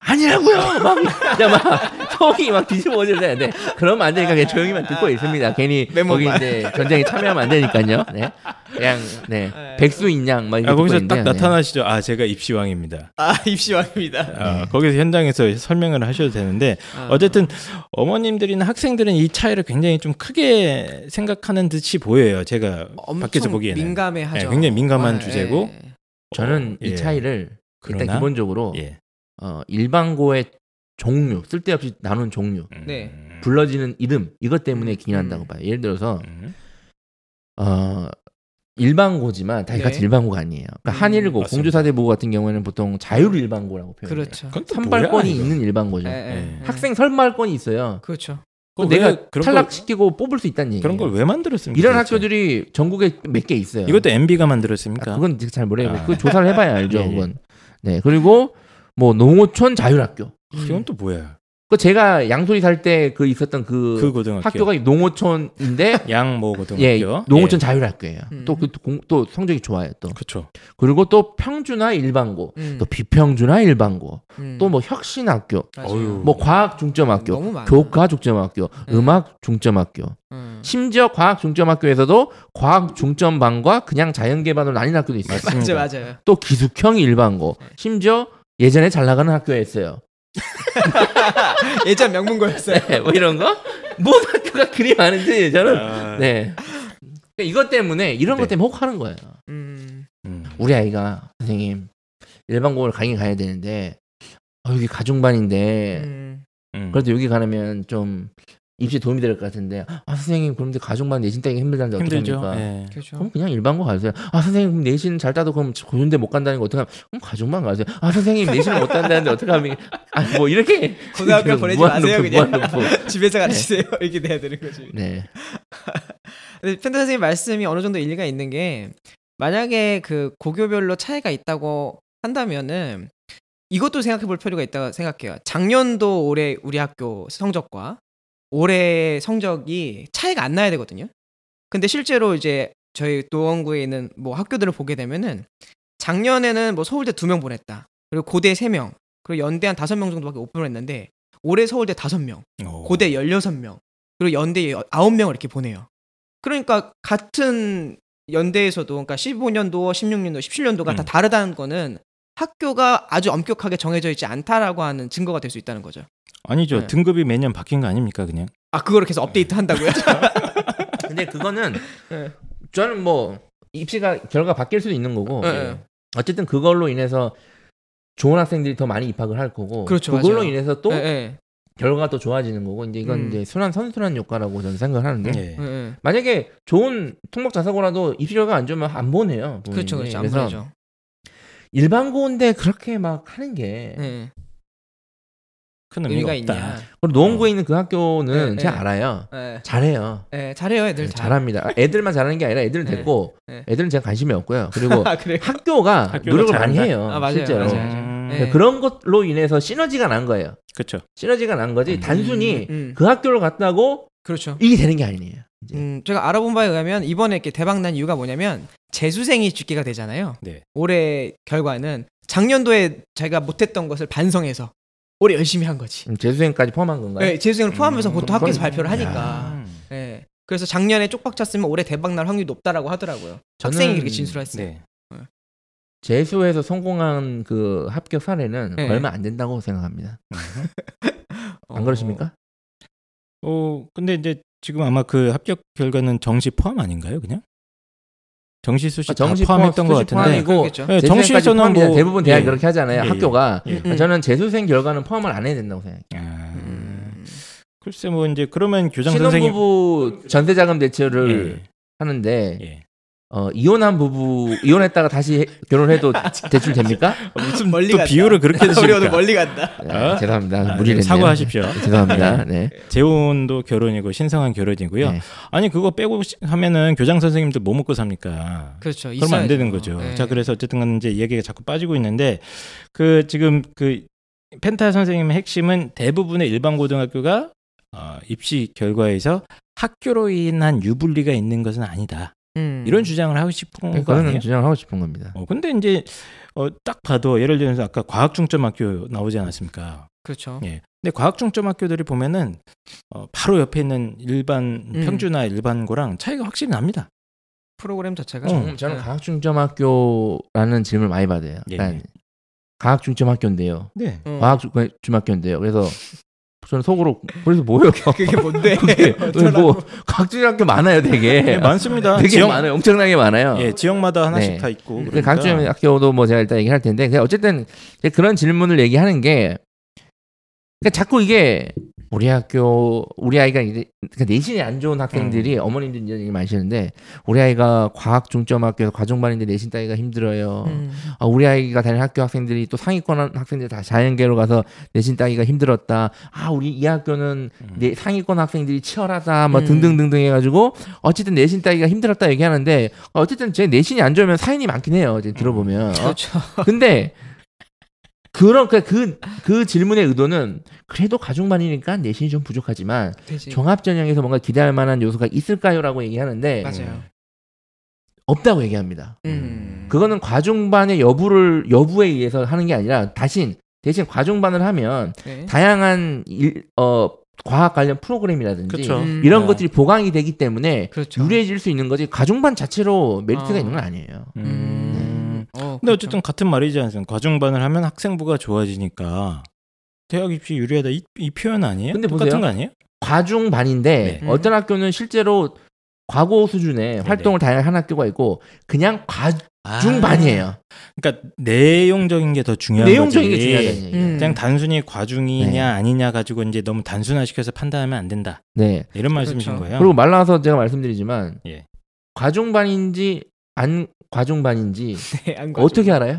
Speaker 2: 아니라고요. 막, 진짜 막 속이 막 뒤집어져야 되는데 그러면 안 되니까 그냥 조용히만 듣고 있습니다. 괜히 거기. 이제 전쟁에 참여하면 안 되니까요. 네. 그냥 네 백수인 양막 이렇게
Speaker 1: 아, 거기서
Speaker 2: 듣고
Speaker 1: 딱.
Speaker 2: 네.
Speaker 1: 나타나시죠. 아, 제가 입시왕입니다.
Speaker 3: 아 입시왕입니다.
Speaker 1: 아, 거기서 현장에서 설명을 하셔도 되는데
Speaker 3: 아.
Speaker 1: 어쨌든 어머님들이나 학생들은 이 차이를 굉장히 좀 크게 생각하는 듯이 보여요. 제가
Speaker 3: 엄청
Speaker 1: 밖에서 보기에는
Speaker 3: 민감해하죠.
Speaker 1: 네, 굉장히 민감한
Speaker 3: 아,
Speaker 1: 주제고.
Speaker 3: 예.
Speaker 2: 저는
Speaker 1: 예.
Speaker 2: 이 차이를 일단
Speaker 1: 그러나
Speaker 2: 기본적으로
Speaker 1: 예.
Speaker 2: 어, 일반고의 종류 쓸데없이 나눈 종류
Speaker 1: 음.
Speaker 3: 네.
Speaker 2: 불러지는 이름 이것 때문에
Speaker 3: 음,
Speaker 2: 기인한다고
Speaker 3: 음.
Speaker 2: 봐요. 예를 들어서
Speaker 1: 음.
Speaker 2: 어 일반고지만 다
Speaker 3: 네.
Speaker 2: 같이 일반고가 아니에요. 그러니까
Speaker 3: 음,
Speaker 2: 한일고
Speaker 1: 맞습니다.
Speaker 2: 공주사대부고 같은 경우에는 보통 자율 일반고라고 표현해요.
Speaker 3: 그렇죠.
Speaker 2: 선발권이
Speaker 1: 뭐야?
Speaker 2: 있는 일반고죠.
Speaker 3: 예, 예,
Speaker 1: 네.
Speaker 3: 예.
Speaker 2: 학생 선발권이 있어요.
Speaker 3: 그렇죠.
Speaker 2: 내가
Speaker 1: 왜 그런 걸-
Speaker 2: 탈락시키고 뽑을 수 있다는 얘기예요.
Speaker 1: 그런 걸 왜 만들었습니까?
Speaker 2: 이런
Speaker 1: 도대체?
Speaker 2: 학교들이 전국에 몇 개 있어요.
Speaker 1: 이것도 MB가
Speaker 2: 아,
Speaker 1: 만들었습니까?
Speaker 2: 그건 잘 모르겠고
Speaker 1: 아.
Speaker 2: 그 조사를 해봐야 알죠.
Speaker 1: 예, 예.
Speaker 2: 그건. 네 그리고 뭐 농어촌 자율학교.
Speaker 1: 이건 또 뭐야?
Speaker 2: 그 제가 양소리 살 때 그 있었던 그,
Speaker 1: 그 고등학교
Speaker 2: 학교가 농어촌인데
Speaker 1: 양모 고등학교
Speaker 2: 예 농어촌
Speaker 1: 예.
Speaker 2: 자율학교예요.
Speaker 3: 음.
Speaker 2: 또그 또 성적이 좋아요. 또
Speaker 1: 그렇죠.
Speaker 2: 그리고 또 평준화 일반고,
Speaker 3: 음,
Speaker 2: 또 비평준화 일반고,
Speaker 3: 음.
Speaker 2: 또뭐 혁신학교,
Speaker 3: 맞아요.
Speaker 1: 어휴.
Speaker 2: 뭐 과학 중점학교. 교과 중점학교,
Speaker 3: 음.
Speaker 2: 음악 중점학교.
Speaker 3: 음.
Speaker 2: 심지어 과학 중점학교에서도 과학 중점반과 그냥 자연계반으로 나뉜 학교도 있어요.
Speaker 3: 맞아 맞아요.
Speaker 2: 또 기숙형 일반고. 심지어 예전에 잘 나가는 학교였어요.
Speaker 3: 예전 명문고였어요.
Speaker 2: 네, 뭐 이런 거? 모든 학교가 그리 많은지 저는
Speaker 1: 아,
Speaker 2: 네. 그러니까 이것 때문에 이런 것
Speaker 1: 네.
Speaker 2: 때문에 혹하는 거예요.
Speaker 3: 음.
Speaker 1: 음.
Speaker 2: 우리 아이가 선생님 일반고를 가긴 가야 되는데 아, 여기 가중반인데
Speaker 3: 음.
Speaker 1: 음.
Speaker 2: 그래도 여기 가면 좀 입시에 도움이 될 것 같은데 아 선생님 그런데 가중반 내신 따기 힘들다는데. 어떡합니까?
Speaker 1: 예.
Speaker 3: 그렇죠.
Speaker 2: 그럼 그냥 일반고 가세요. 아 선생님 그럼 내신 잘 따도 그럼 고준대 못 간다는 거 어떡하면 그럼 가중반 가세요. 아 선생님 내신을 못 딴다는데 어떡합니까? 아뭐 이렇게
Speaker 3: 고등학교 보내지 마세요,
Speaker 2: 루프,
Speaker 3: 그냥. 집에서 가르치세요. 이렇게 돼야 되는 거지.
Speaker 2: 네.
Speaker 3: 근데 펜타 선생님 말씀이 어느 정도 일리가 있는 게 만약에 그 고교별로 차이가 있다고 한다면은 이것도 생각해 볼 필요가 있다고 생각해요. 작년도 올해 우리 학교 성적과 올해 성적이 차이가 안 나야 되거든요. 근데 실제로 이제 저희 노원구에 있는 뭐 학교들을 보게 되면은 작년에는 뭐 서울대 두 명 보냈다. 그리고 고대 세 명, 그리고 연대 한 다섯 명 정도밖에 못 보냈는데 올해 서울대 다섯 명,
Speaker 1: 오.
Speaker 3: 고대 16명, 그리고 연대 9명을 이렇게 보내요. 그러니까 같은 연대에서도 그러니까 15년도, 16년도, 17년도가
Speaker 1: 음.
Speaker 3: 다 다르다는 거는 학교가 아주 엄격하게 정해져 있지 않다라고 하는 증거가 될 수 있다는 거죠.
Speaker 1: 아니죠.
Speaker 3: 네.
Speaker 1: 등급이 매년 바뀐 거 아닙니까 그냥?
Speaker 3: 아, 그거를 계속 업데이트 한다고요?
Speaker 2: 근데 그거는
Speaker 3: 네.
Speaker 2: 저는 뭐 입시가 결과 바뀔 수도 있는 거고
Speaker 3: 네, 네.
Speaker 2: 어쨌든 그걸로 인해서 좋은 학생들이 더 많이 입학을 할 거고
Speaker 3: 그렇죠,
Speaker 2: 그걸로
Speaker 3: 맞아요.
Speaker 2: 인해서 또
Speaker 3: 예, 예.
Speaker 2: 결과가 더 좋아지는 거고 이제 이건
Speaker 3: 음.
Speaker 2: 이제 순환 선순환 효과라고 저는 생각을 하는데
Speaker 1: 예.
Speaker 3: 예, 예.
Speaker 2: 만약에 좋은 통목 자사고라도 입시 결과 안 좋으면 안 보내요.
Speaker 3: 그렇죠. 그렇죠. 안 보내죠.
Speaker 2: 일반 고인데 그렇게 막 하는 게
Speaker 3: 예.
Speaker 1: 큰 의미가,
Speaker 3: 의미가
Speaker 1: 없다.
Speaker 3: 있냐?
Speaker 2: 그리고 노원구에 있는 그 학교는
Speaker 3: 네,
Speaker 2: 제가
Speaker 3: 네.
Speaker 2: 알아요.
Speaker 3: 예.
Speaker 2: 잘해요.
Speaker 3: 예, 잘해요, 애들
Speaker 2: 네,
Speaker 3: 잘.
Speaker 2: 잘합니다. 애들만 잘하는 게 아니라 애들은
Speaker 3: 네.
Speaker 2: 됐고
Speaker 3: 네.
Speaker 2: 애들은 제가 관심이 없고요. 그리고
Speaker 3: 아?
Speaker 2: 학교가
Speaker 1: 학교가
Speaker 2: 노력을 많이
Speaker 1: 잘한다?
Speaker 2: 해요.
Speaker 3: 아, 맞아요,
Speaker 2: 실제로.
Speaker 3: 맞아요.
Speaker 1: 음,
Speaker 3: 네.
Speaker 2: 그러니까 그런 것로 인해서 시너지가 난 거예요.
Speaker 1: 그렇죠.
Speaker 2: 시너지가 난 거지
Speaker 1: 음.
Speaker 2: 단순히
Speaker 3: 음,
Speaker 2: 그 학교를 갔다고
Speaker 3: 그렇죠.
Speaker 2: 이게 되는 게 아니에요. 이제.
Speaker 3: 음, 제가 알아본 바에 의하면 이번에 이렇게 대박 난 이유가 뭐냐면 재수생이 집계가 되잖아요.
Speaker 1: 네.
Speaker 3: 올해 결과는 작년도에 자기가 못했던 것을 반성해서 올해 열심히 한 거지.
Speaker 2: 음, 재수생까지 포함한 건가요?
Speaker 3: 네, 재수생을 포함해서
Speaker 1: 음,
Speaker 3: 보통 학교에서
Speaker 2: 그건-
Speaker 3: 발표를 하니까.
Speaker 1: 음.
Speaker 3: 예. 그래서 작년에 쪽박 찼으면 올해 대박 날 확률이 높다라고 하더라고요.
Speaker 2: 저는-
Speaker 3: 학생이 그렇게 진술했어요.
Speaker 1: 네.
Speaker 2: 재수에서 성공한 그 합격 사례는
Speaker 3: 네.
Speaker 2: 얼마 안 된다고 생각합니다. 안 그러십니까?
Speaker 1: 어, 근데 이제 지금 아마 그 합격 결과는 정시 포함 아닌가요, 그냥? 정시 수시
Speaker 2: 아, 정시
Speaker 1: 다 포함했던
Speaker 2: 포함,
Speaker 1: 것 같은데.
Speaker 2: 포함이고.
Speaker 1: 네, 정시에서는. 뭐
Speaker 2: 대부분 대학이
Speaker 1: 예.
Speaker 2: 그렇게 하잖아요.
Speaker 1: 예, 예.
Speaker 2: 학교가
Speaker 1: 예.
Speaker 3: 음.
Speaker 2: 저는 재수생 결과는 포함을 안 해야 된다고 생각해요.
Speaker 1: 아,
Speaker 3: 음.
Speaker 1: 글쎄 뭐 이제 그러면 교장 선생님
Speaker 2: 신혼부부 전세자금 대출을
Speaker 1: 예,
Speaker 2: 하는데
Speaker 1: 예.
Speaker 2: 어, 이혼한 부부 이혼했다가 다시 해- 결혼해도 대출 됩니까?
Speaker 3: 무슨 멀리
Speaker 1: 또
Speaker 3: 간다.
Speaker 1: 비유를 그렇게
Speaker 3: 우리 오늘? 멀리 간다.
Speaker 2: 네,
Speaker 1: 어?
Speaker 2: 죄송합니다.
Speaker 1: 아,
Speaker 2: 무리를
Speaker 1: 네. 사과하십시오.
Speaker 2: 네, 죄송합니다. 네.
Speaker 1: 재혼도 결혼이고 신성한 결혼이고요.
Speaker 2: 네.
Speaker 1: 아니 그거 빼고 시- 하면은 교장 선생님들 뭐 먹고 삽니까?
Speaker 3: 그렇죠.
Speaker 1: 그러면 안. 되는 거죠.
Speaker 3: 네.
Speaker 1: 자, 그래서 어쨌든 간에 이제 얘기가 자꾸 빠지고 있는데 그 지금 그 펜타 선생님의 핵심은 대부분의 일반 고등학교가 어, 입시 결과에서 학교로 인한 유불리가 있는 것은 아니다.
Speaker 3: 음.
Speaker 1: 이런 주장을 하고 싶은 거
Speaker 2: 그거는
Speaker 1: 아니에요?
Speaker 2: 주장을 하고 싶은 겁니다.
Speaker 1: 어, 근데 이제 어, 딱 봐도 예를 들어서 아까 과학 중점 학교 나오지 않았습니까?
Speaker 3: 그렇죠.
Speaker 1: 예. 근데 과학 중점 학교들이 보면은 어, 바로 옆에 있는 일반
Speaker 3: 음.
Speaker 1: 평주나 일반고랑 차이가 확실히 납니다.
Speaker 3: 프로그램 자체가
Speaker 1: 어,
Speaker 2: 저는, 저는
Speaker 3: 네.
Speaker 2: 과학 중점 학교라는 질문을 많이 받아요.
Speaker 1: 예,
Speaker 2: 그러니까
Speaker 1: 예.
Speaker 2: 과학 중점 학교인데요.
Speaker 1: 네.
Speaker 3: 어.
Speaker 2: 과학중학교인데요. 그래서 저는 속으로 그래서 뭐예요?
Speaker 3: 그게 뭔데?
Speaker 2: 그게 뭐 과학중학교 많아요, 되게.
Speaker 1: 네, 많습니다.
Speaker 2: 되게
Speaker 1: 지역,
Speaker 2: 많아요. 엄청나게 많아요.
Speaker 1: 예, 지역마다 하나씩
Speaker 2: 네.
Speaker 1: 다 있고.
Speaker 2: 그
Speaker 1: 그러니까.
Speaker 2: 과학중학교도 뭐 제가 일단 얘기할 텐데 어쨌든 그런 질문을 얘기하는 게 그러니까 자꾸 이게 우리 학교 우리 아이가 이제 그러니까 내신이 안 좋은 학생들이 어머님들 이런 얘기 많이 하시는데 우리 아이가 과학 중점 학교에서 과중반인데 내신 따기가 힘들어요.
Speaker 3: 음.
Speaker 2: 아, 우리 아이가 다니는 학교 학생들이 또 상위권 학생들 다 자연계로 가서 내신 따기가 힘들었다. 아 우리 이 학교는
Speaker 1: 음.
Speaker 2: 내 상위권 학생들이 치열하다. 뭐
Speaker 3: 음.
Speaker 2: 등등등등 해가지고 어쨌든 내신 따기가 힘들었다 얘기하는데 어쨌든 제 내신이 안 좋으면 사인이 많긴 해요. 이제 들어보면. 어?
Speaker 3: 그렇죠.
Speaker 2: 근데 그런 그그 그 질문의 의도는 그래도 가중반이니까 내신이 좀 부족하지만
Speaker 3: 되지.
Speaker 2: 종합 전형에서 뭔가 기대할 만한 요소가 있을까요라고 얘기하는데
Speaker 3: 맞아요.
Speaker 2: 없다고 얘기합니다.
Speaker 3: 음.
Speaker 2: 그거는 과중반의 여부를 여부에 의해서 하는 게 아니라 대신 대신 과중반을 하면
Speaker 3: 네.
Speaker 2: 다양한 일, 어 과학 관련 프로그램이라든지
Speaker 1: 그렇죠.
Speaker 3: 음.
Speaker 2: 이런
Speaker 1: 어.
Speaker 2: 것들이 보강이 되기 때문에
Speaker 3: 그렇죠.
Speaker 2: 유리해질 수 있는 거지 과중반 자체로 메리트가
Speaker 3: 어.
Speaker 2: 있는 건 아니에요.
Speaker 1: 음.
Speaker 3: 어,
Speaker 1: 근데
Speaker 3: 그렇죠.
Speaker 1: 어쨌든 같은 말이지 않습니까? 과중반을 하면 학생부가 좋아지니까 대학 입시 유리하다 이, 이 표현 아니에요?
Speaker 2: 근데
Speaker 1: 똑같은
Speaker 2: 보세요.
Speaker 1: 거 아니에요?
Speaker 2: 과중반인데
Speaker 3: 네.
Speaker 2: 어떤 학교는 실제로 과고 수준의 활동을 다양하게 하는 학교가 있고 그냥 과중반이에요.
Speaker 1: 그러니까 내용적인 게 더 중요한
Speaker 2: 내용적인 게
Speaker 1: 거지.
Speaker 2: 중요하다는 얘기예요.
Speaker 3: 음.
Speaker 1: 그냥 단순히 과중이냐
Speaker 2: 네.
Speaker 1: 아니냐 가지고 이제 너무 단순화시켜서 판단하면 안 된다.
Speaker 2: 네.
Speaker 1: 이런 말씀이신
Speaker 3: 그렇죠.
Speaker 1: 거예요.
Speaker 2: 그리고 말 나와서 제가 말씀드리지만
Speaker 1: 예.
Speaker 2: 과중반인지 안 과중반인지
Speaker 3: 네.
Speaker 2: 어떻게 알아요?